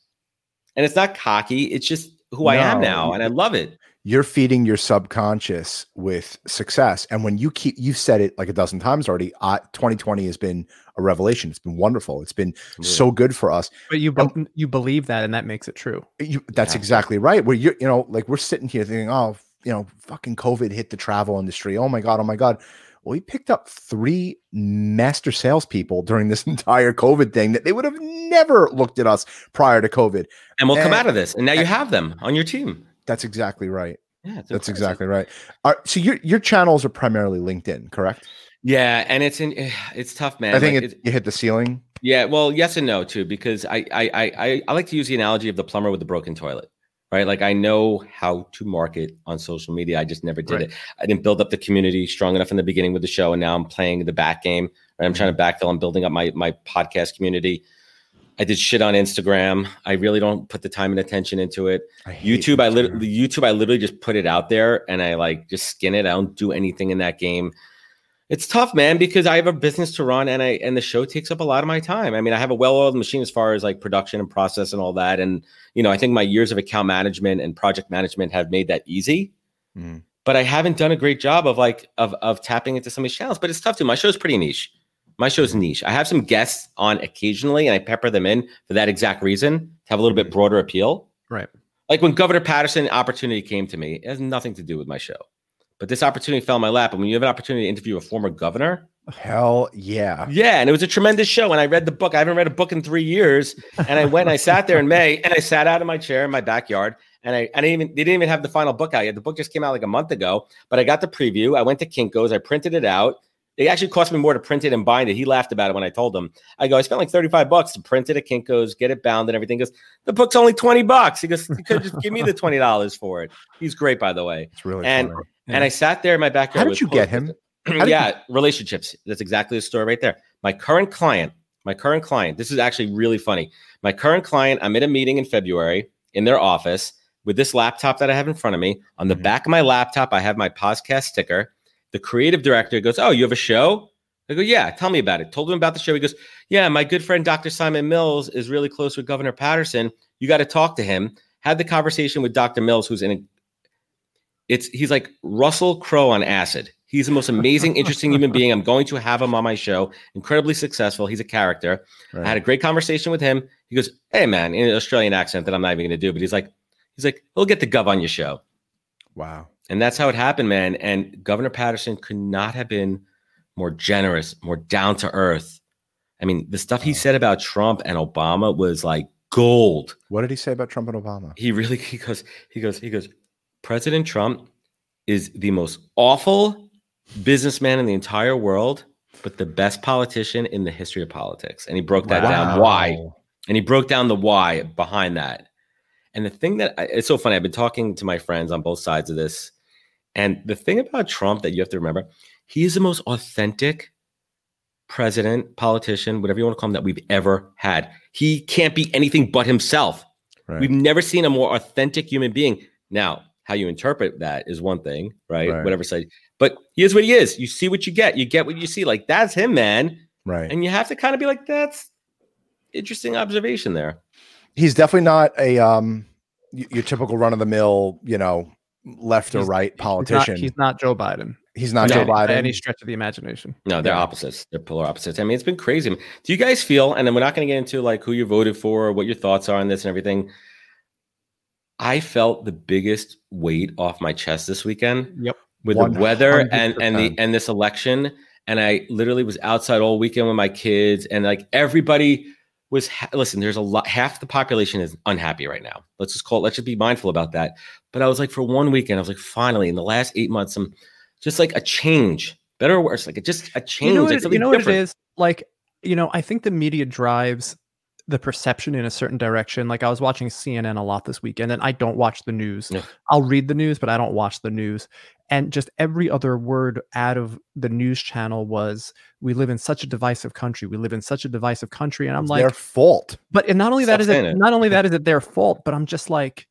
And it's not cocky, it's just who I am now, and I love it. You're feeding your subconscious with success. And when you keep, you've said it like a dozen times already. I, 2020 has been a revelation. It's been wonderful. It's been so good for us. But you be- you believe that, and that makes it true. You, that's Yeah. exactly right. Where you, you know, like we're sitting here thinking, oh, you know, fucking COVID hit the travel industry. Oh my god, oh my god. Well, we picked up three master salespeople during this *laughs* entire COVID thing that they would have never looked at us prior to COVID. and we'll come out of this. And now you and- have them on your team. That's exactly right. Yeah, That's exactly right. Right, so your your channels are primarily LinkedIn, correct? Yeah, and it's in eh, it's tough, man. I think Like, it, you hit the ceiling. Yeah, well, yes and no too, because I I I, I like to use the analogy of the plumber with the broken toilet, right? Like I know how to market on social media. I just never did Right. it. I didn't build up the community strong enough in the beginning with the show, and now I'm playing the back game. Right? I'm trying to mm-hmm. backfill. I'm building up my my podcast community. I did shit on Instagram. I really don't put the time and attention into it. I YouTube, I literally YouTube, I literally just put it out there and I like just skin it. I don't do anything in that game. It's tough, man, because I have a business to run and I and the show takes up a lot of my time. I mean, I have a well-oiled machine as far as like production and process and all that. And you know, I think my years of account management and project management have made that easy. Mhm. But I haven't done a great job of like of of tapping into some of these channels. But it's tough too. My show's pretty niche. My show's niche. I have some guests on occasionally, and I pepper them in for that exact reason to have a little bit broader appeal. Right. Like when Governor Paterson opportunity came to me, it has nothing to do with my show. But this opportunity fell in my lap. And when you have an opportunity to interview a former governor, Hell yeah. yeah, and it was a tremendous show. And I read the book. I haven't read a book in three years. And I went and I sat there in *laughs* May and I sat out in my chair in my backyard. And I, I didn't even they didn't even have the final book out yet. The book just came out like a month ago. But I got the preview. I went to Kinko's. I printed it out. It actually cost me more to print it and bind it. He laughed about it when I told him. I go, I spent like 35 bucks to print it at Kinko's, get it bound and everything. He goes, the book's only 20 bucks. He goes, you could just give me the $20 for it. He's great, by the way. It's really And- funny. And I sat there in my backyard. How did you get him? *clears throat* yeah, relationships. That's exactly the story right there. My current client, my current client, this is actually really funny. My current client, I'm in a meeting in February in their office with this laptop that I have in front of me. On the Mhm. back of my laptop, I have my podcast sticker. The creative director goes, Oh, you have a show? I go, Yeah, tell me about it. Told him about the show. He goes, Yeah, my good friend Dr. Simon Mills is really close with Governor Paterson. You got to talk to him. Had the conversation with Dr. Mills, who's in a it's he's like Russell Crowe on acid. He's the most amazing, interesting human being. I'm going to have him on my show. Incredibly successful. He's a character. I had a great conversation with him. He goes, "Hey, man," in an Australian accent that I'm not even going to do, but he's like, he's like, he'll get the gov on your show, wow. And that's how it happened, man. And Governor Paterson could not have been more generous, more down to earth. I mean, the stuff he said about Trump and Obama was like gold. What did he say about Trump and Obama? He really *laughs* he goes he goes he goes. President Trump is the most awful businessman in the entire world, but the best politician in the history of politics. And he broke that down. Why? And he broke down the why behind that. And the thing that I, it's so funny, I've been talking to my friends on both sides of this. And the thing about Trump that you have to remember, he is the most authentic president, politician, whatever you want to call him, that we've ever had. He can't be anything but himself. Right. We've never seen a more authentic human being. Now, how you interpret that is one thing, right? Right. Whatever side. But he is what he is. You see what you get. You get what you see. Like that's him, man. right. And you have to kind of be like, that's interesting observation there. He's definitely not a um your typical run of the mill, you know, left or He's- right He's not, politician. he's not Joe Biden. He's not No. Joe by Biden. any stretch of the imagination. No, they're Yeah. opposites. They're polar opposites. I mean, it's been crazy. Do you guys feel, and then we're not going to get into like who you voted for, what your thoughts are on this and everything. I felt the biggest weight off my chest this weekend Yep. with the weather and and the and this election. And I literally was outside all weekend with my kids, and like everybody, was ha- listen. There's a lot. Half the population is unhappy right now. Let's just call. It, let's just be mindful about that. But I was like, for one weekend, I was like, finally, in the last eight months, I'm just like a change, better or worse, like it just a change. You know like what, it, you know what it is? Like, you know, I think the media drives the perception in a certain direction. Like I was watching CNN a lot this weekend and I don't watch the news. Yeah. I'll read the news, but I don't watch the news. And just every other word out of the news channel was we live in such a divisive country. We live in such a divisive country. And I'm It's like, their fault. but and not only that Stop is saying it it. not only *laughs* that is it their fault, but I'm just like,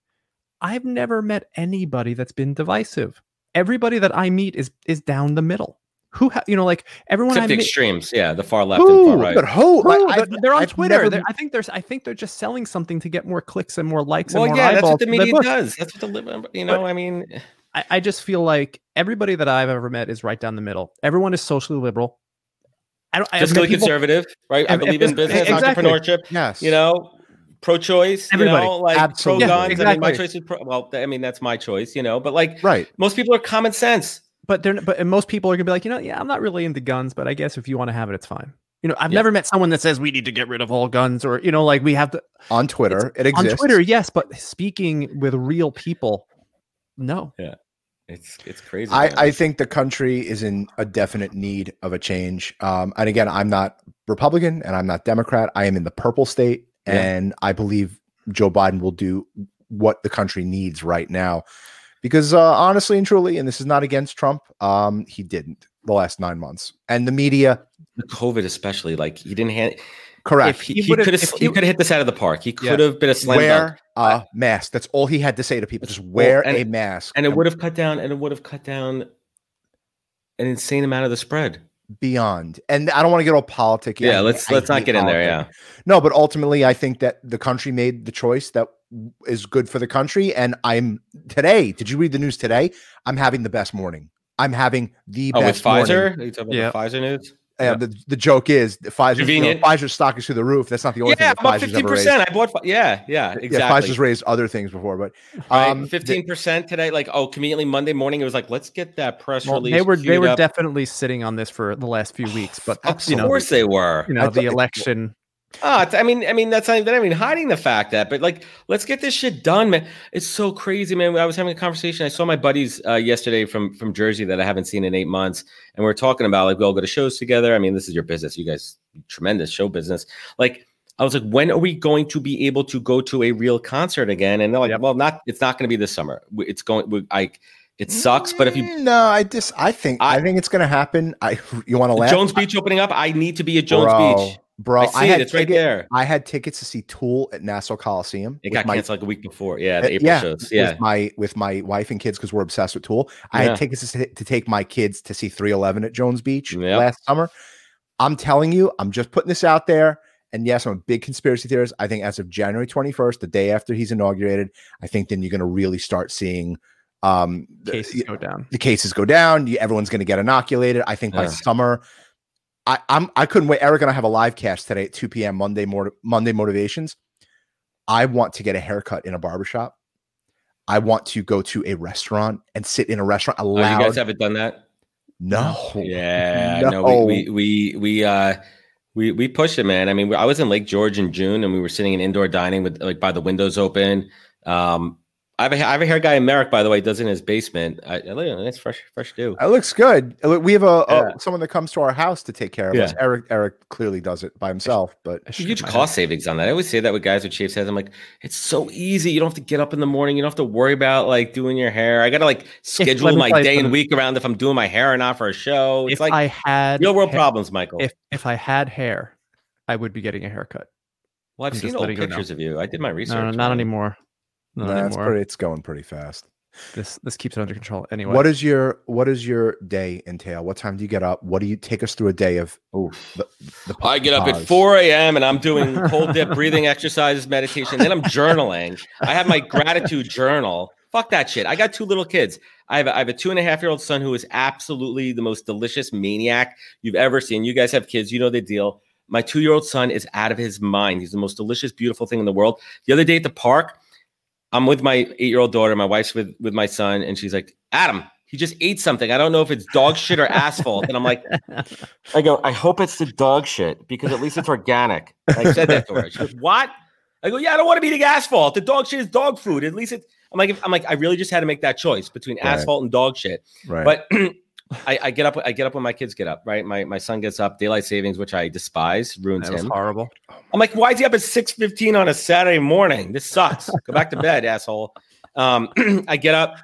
I've never met anybody that's been divisive. Everybody that I meet is is down the middle. Who ha- you know, like everyone Except I the meet, extremes, yeah, the far left and Who? far right. But who? Who? Like, They're- I've- they're on I've Twitter. never- They're- I think there's I think they're just selling something to get more clicks and more likes Well, and more yeah, that's what the media does. That's what the lib- um, you know. I mean, eh. I, I just feel like everybody that I've ever met is right down the middle. Everyone is socially liberal. I don't. I've met fiscally people- conservative, right? I believe in business, exactly. entrepreneurship. yes. You know, pro-choice. Everybody. you know, like Absolutely. pro guns. Yeah, I mean, my exactly. choice is pro. Well, I mean, that's my choice. You know, but like right. most people are common sense. but they're but and most people are gonna be like, you know, yeah, I'm not really into guns, but I guess if you want to have it, it's fine. You know, I've Yeah. never met someone that says we need to get rid of all guns, or you know, like we have to On Twitter, it on. Twitter, yes, but speaking with real people, no. Yeah. It's it's crazy. I, man. I think the country is in a definite need of a change. Um, and again, I'm not Republican and I'm not Democrat. I am in the purple state, Yeah. and I believe Joe Biden will do what the country needs right now. Because uh, honestly and truly, and this is not against Trump, um, he didn't the last nine months, and the media. the COVID, especially, like he didn't hand. Correct. If he, He he would've- could have, he he- could have hit this out of the park. He could have been a slam dunk. a mask. That's all he had to say to people. Just wear and- a mask. and it would have cut down and it would have cut down an insane amount of the spread. Beyond. And I don't want to get all politic. Yeah, let's let's not get in there. Yeah, No, but ultimately, I think that the country made the choice that is good for the country. And I'm today. Did you read the news today? I'm having the best morning. I'm having the oh, with best morning. Pfizer, Are you talking about Yeah. the Pfizer news. Uh, the, the joke is the Pfizer. You know, Convenient. Pfizer's stock is through the roof. That's not the only Yeah, thing that about Pfizer's fifteen ever raised. percent. I bought. Pfi- Yeah, yeah, Yeah. Pfizer's raised other things before, but Right, um, fifteen percent today. Like, oh, conveniently Monday morning, it was like, let's get that press Well, release. they were they were up. definitely sitting on this for the last few weeks, but Of you know, course they were. you know, the thought- election. It's- I mean, I mean, that's not even. I mean, hiding the fact that, but like, let's get this shit done, man. It's so crazy, man. I was having a conversation. I saw my buddies uh, yesterday from from Jersey that I haven't seen in eight months, and we are talking about like we all go to shows together. I mean, this is your business, you guys, tremendous show business. Like, I was like, when are we going to be able to go to a real concert again? And they're like, well, not. It's not going to be this summer. It's going. I. It sucks, but if you Mm, no, I just I think I, I- think it's going to happen. I *laughs* you want to laugh? Jones Beach opening up, I need to be at Jones bro, Beach. Bro. I see had it. It's right there. I had tickets to see Tool at Nassau Coliseum. It got my- canceled like a week before. Yeah, the April yeah, shows. Yeah. with my with my wife and kids because we're obsessed with Tool. I Yeah. had tickets to, to take my kids to see 311 at Jones Beach Yep. last summer. I'm telling you, I'm just putting this out there. And yes, I'm a big conspiracy theorist. I think as of January 21st, the day after he's inaugurated, I think then you're going to really start seeing um, the, Cases go down. the cases go down. You, everyone's going to get inoculated. I think by summer, I, I'm I couldn't wait. Eric and I have a live cast today at 2 p.m. Monday mor- Monday motivations. I want to get a haircut in a barbershop. I want to go to a restaurant and sit in a restaurant Oh, allowed. you guys haven't done that? no, Yeah, no. no, we, we we we uh we we pushed it, man. I mean, I was in Lake George in June, and we were sitting in indoor dining with like by the windows open. Um, I have a, I have a hair guy in Merrick, by the way, does it in his basement. I, I look it, it's fresh, fresh do. It looks good. We have a, a- someone that comes to our house to take care of us. Eric Eric clearly does it by himself, but Huge my cost savings on that. I always say that with guys with shaved heads. I'm like, it's so easy. You don't have to get up in the morning. You don't have to worry about like doing your hair. I got to like schedule my day and week around if I'm doing my hair or not for a show. It's If like I had real world hair- problems, Michael. If if I had hair, I would be getting a haircut. well, I've I'm seen just old letting you know. pictures of you. I did my research. No, no, not anymore. Not nah, it's pretty, it's going pretty fast. This this keeps it under control anyway. What is your what is your day entail? What time do you get up? What do you take us through a day of Oof. the, the I get up at 4 a.m. and I'm doing cold dip breathing exercises, meditation. Then I'm journaling. I have my gratitude journal. Fuck that shit. I got two little kids. I have a, I have a two and a half year old son who is absolutely the most delicious maniac you've ever seen. You guys have kids, you know the deal. My two year old son is out of his mind. He's the most delicious, beautiful thing in the world. The other day at the park, I'm with my eight year old daughter. My wife's with with my son, and she's like, "Adam, he just ate something. I don't know if it's dog shit or asphalt. And I'm like, *laughs* I go, I hope it's the dog shit because at least it's organic. I said that to her. She goes, What? I go, Yeah, I don't want to be eating asphalt. The dog shit is dog food. At least it's. I'm like, I'm like, I really just had to make that choice between Right. asphalt and dog shit. Right. But *clears throat* I, I get up. I get up when my kids get up. Right. My my son gets up. Daylight savings, which I despise, ruins him. horrible. I'm like, why is he up at 6:15 on a Saturday morning? This sucks. Go back to bed, *laughs* asshole. Um, *clears throat* I get up.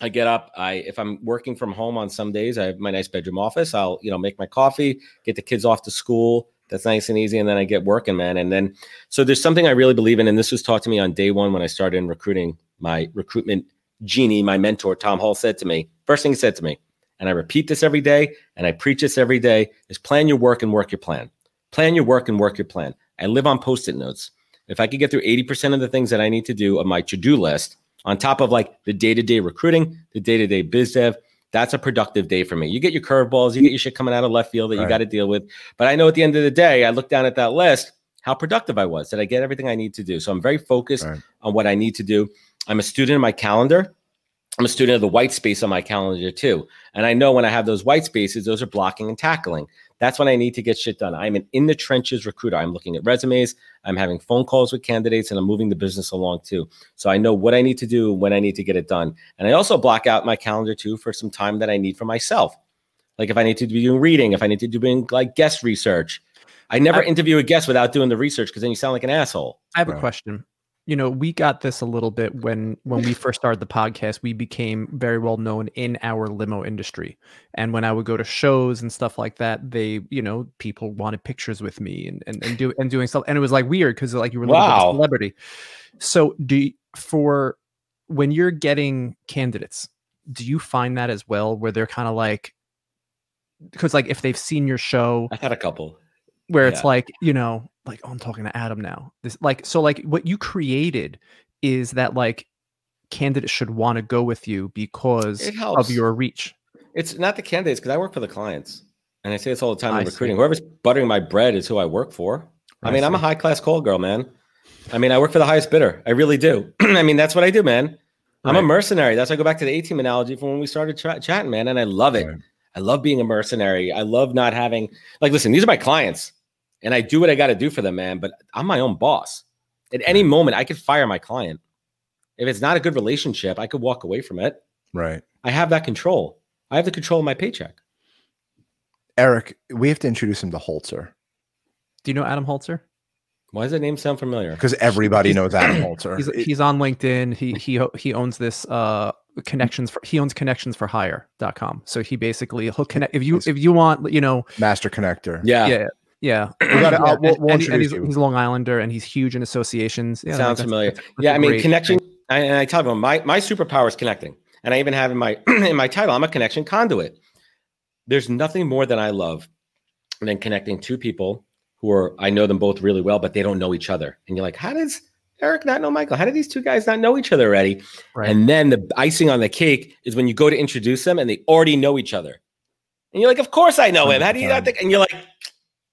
I get up. I if I'm working from home on some days, I have my nice bedroom office. I'll you know make my coffee, get the kids off to school. That's nice and easy, and then I get working, man. And then so there's something I really believe in, and this was taught to me on day one when I started in recruiting. My recruitment genie, my mentor Tom Hall, said to me, first thing he said to me, and I repeat this every day, and I preach this every day, is plan your work and work your plan. Plan your work and work your plan. I live on post-it notes. If I could get through 80% of the things that I need to do of my to-do list, on top of like the day-to-day recruiting, the day-to-day biz dev, that's a productive day for me. You get your curveballs, you get your shit coming out of left field that you Right. got to deal with. But I know at the end of the day, I look down at that list, how productive I was. Did I get everything I need to do? So I'm very focused Right. on what I need to do. I'm a student of my calendar. I'm a student of the white space on my calendar too. And I know when I have those white spaces, those are blocking and tackling. That's when I need to get shit done. I'm an in the trenches recruiter. I'm looking at resumes, I'm having phone calls with candidates, and I'm moving the business along too. So I know what I need to do when I need to get it done. And I also block out my calendar too for some time that I need for myself. Like if I need to be doing reading, if I need to do doing like guest research. I never I- interview a guest without doing the research because then you sound like an asshole. I have a question. You know, we got this a little bit when when we first started the podcast. We became very well known in our limo industry, and when I would go to shows and stuff like that, they, you know, people wanted pictures with me and and, and do and doing stuff, and it was like weird because like you were a little bit of a celebrity. So, do you, for when you're getting candidates, do you find that as well, where they're kind of like, because like if they've seen your show, I've had a couple. Where it's Yeah. like you know like oh i'm talking to adam now this like so like what you created is that like candidates should want to go with you because of your reach It's not the candidates because I work for the clients, and I say this all the time I in see. recruiting. Whoever's buttering my bread is who I work for. I, I mean, I'm a high class call girl, man. I mean, I work for the highest bidder. I really do. *clears throat* I mean, that's what I do, man. I'm a mercenary. That's why I go back to the A team analogy from when we started tra- chatting, man. And I love it. Right. I love being a mercenary. I love not having like, listen, these are my clients, and I do what I got to do for them, man. But I'm my own boss. At any moment, I could fire my client. If it's not a good relationship, I could walk away from it. Right. I have that control. I have the control of my paycheck. Eric, we have to introduce him to Holzer do you know adam holzer Why does that name sound familiar? because everybody He's- knows Adam *clears throat* Holzer. he's, he's on linkedin he he he owns this uh connections for he owns connections for hire.com so he basically he'll connect if you if you want you know Master Connector. Yeah. yeah yeah *clears throat* We gotta- Yeah, we'll- we'll and, and he's, he's a long islander and he's huge in associations yeah, Sounds that's- familiar. that's- yeah, I mean, connection. I, and I tell everyone my my superpower is connecting, and I even have in my *clears throat* in my title, I'm a connection conduit. There's nothing more than I love than connecting two people who are I know them both really well, but they don't know each other. And you're like, how does Eric not know Michael? How do these two guys not know each other already? Right. And then the icing on the cake is when you go to introduce them and they already know each other. And you're like, of course I know him. How do you not 100%. think? And you're like,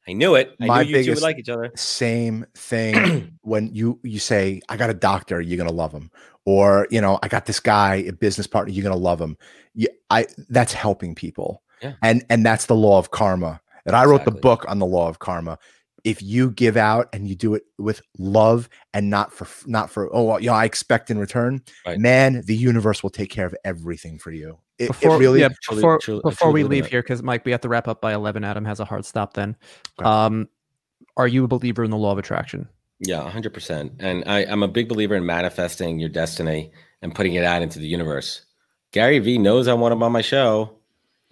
I knew it. I My knew you two would biggest- like each other. Same thing *clears throat* when you you say, I got a doctor, you're gonna love him. Or, you know, I got this guy, a business partner, you're gonna love him. Yeah, I that's helping people. Yeah. And and that's the law of karma. And I wrote the book on the law of karma. If you give out and you do it with love and not for not for oh well, you know I expect in return, Right. man, the universe will take care of everything for you. It, it before really yeah, truly- before, truly- I before truly we leave that. here because mike we have to wrap up by 11 adam has a hard stop then Okay. um are you a believer in the law of attraction Yeah, 100%. And I, I'm a big believer in manifesting your destiny and putting it out into the universe. Gary Vee knows I want him on my show.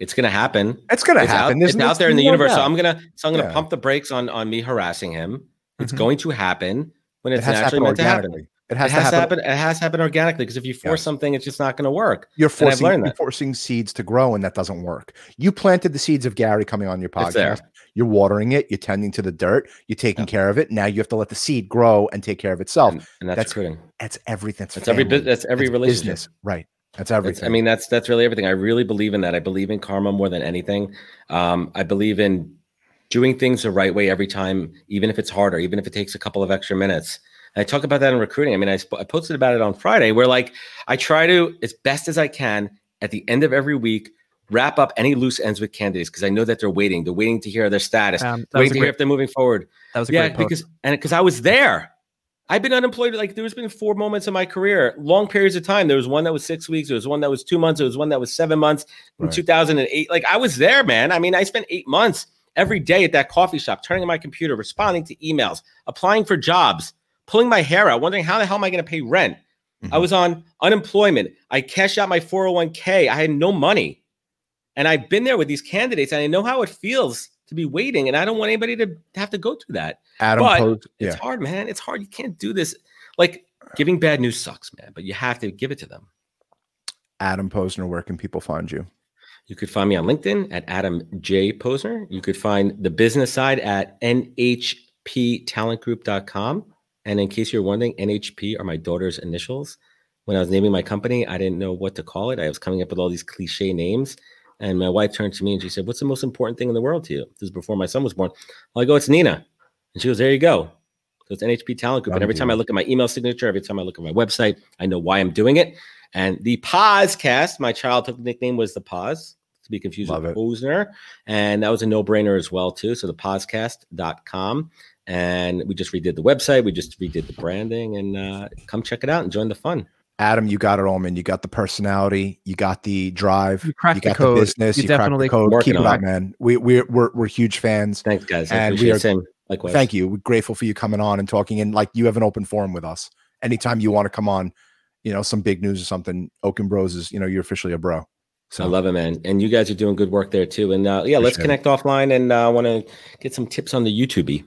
It's going to happen. it's gonna It's, out, happen. There's it's no- out there in the universe. So. I'm going to so I'm going to Yeah. pump the brakes on on me harassing him. It's Mhm. going to happen when it's has to naturally happen meant to happen. It It has, has, to happen. It has to happen organically because if you force something, it's just not going to work. You're forcing, you're forcing seeds to grow, and that doesn't work. You planted the seeds of Gary coming on your podcast. You're watering it. You're tending to the dirt. You're taking Yeah. care of it. Now you have to let the seed grow and take care of itself. And, and that's, That's. That's everything. That's, That's every that's every That's relationship. business. Right. That's It's- everything. I mean, that's that's really everything. I really believe in that. I believe in karma more than anything. Um, I believe in doing things the right way every time, even if it's harder, even if it takes a couple of extra minutes. And I talk about that in recruiting. I mean, I, sp- I posted about it on Friday, where like I try to as best as I can at the end of every week, wrap up any loose ends with candidates because I know that they're waiting. They're waiting to hear their status, Um, that was waiting a to hear great, if they're moving forward. that was a Yeah, great post. because and because I was there. I've been unemployed. Like there's been four moments in my career, long periods of time. There was one that was six weeks. There was one that was two months. There was one that was seven months in Right. 2008. Like I was there, man. I mean, I spent eight months every day at that coffee shop, turning on my computer, responding to emails, applying for jobs, pulling my hair out, wondering how the hell am I going to pay rent. I Mhm. was on unemployment. I cashed out my 401k. I had no money. And I've been there with these candidates and I know how it feels to be waiting. And I don't want anybody to have to go through that. Adam but posed, It's hard, man. It's hard. You can't do this. Like giving bad news sucks, man, but you have to give it to them. Adam Posner, where can people find you? You could find me on LinkedIn at Adam J. Posner. You could find the business side at nhptalentgroup.com. And in case you're wondering, NHP are my daughter's initials. When I was naming my company, I didn't know what to call it. I was coming up with all these cliche names. And my wife turned to me and she said, What's the most important thing in the world to you? This is before my son was born. I go, It's Nina. And she goes, There you go. So it's NHP Talent Group. And every time I look at my email signature, every time I look at my website, I know why I'm doing it. And the Pozcast, my childhood nickname was the Poz, to be confused Love with it. Posner. And that was a no brainer as well, too. So the Pozcast.com. And we just redid the website. We just redid the branding. And uh, come check it out and join the fun. Adam, you got it all, man. You got the personality, you got the drive, You cracked the got code. the business, You you, cracked definitely- the code. Keep it up, man. We we we're, we're huge fans. Thanks, guys. I And we are- it. Same. Likewise. Thank you. We're grateful for you coming on and talking. And like you have an open forum with us. Anytime you want to come on, you know, some big news or something, Oaken Bros is, you know, you're officially a bro. So I love it, man. And you guys are doing good work there too. And uh, yeah, let's connect offline. And uh, I want to get some tips on the YouTube.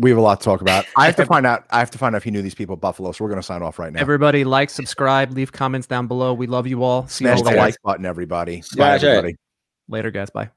We have a lot to talk about. *laughs* I have to find out. I have to find out if he knew these people at Buffalo. So we're gonna sign off right now. Everybody, like, subscribe, leave comments down below. We love you all. See you Smash all the later. like button, everybody. Bye, Smash it. later, guys. Bye.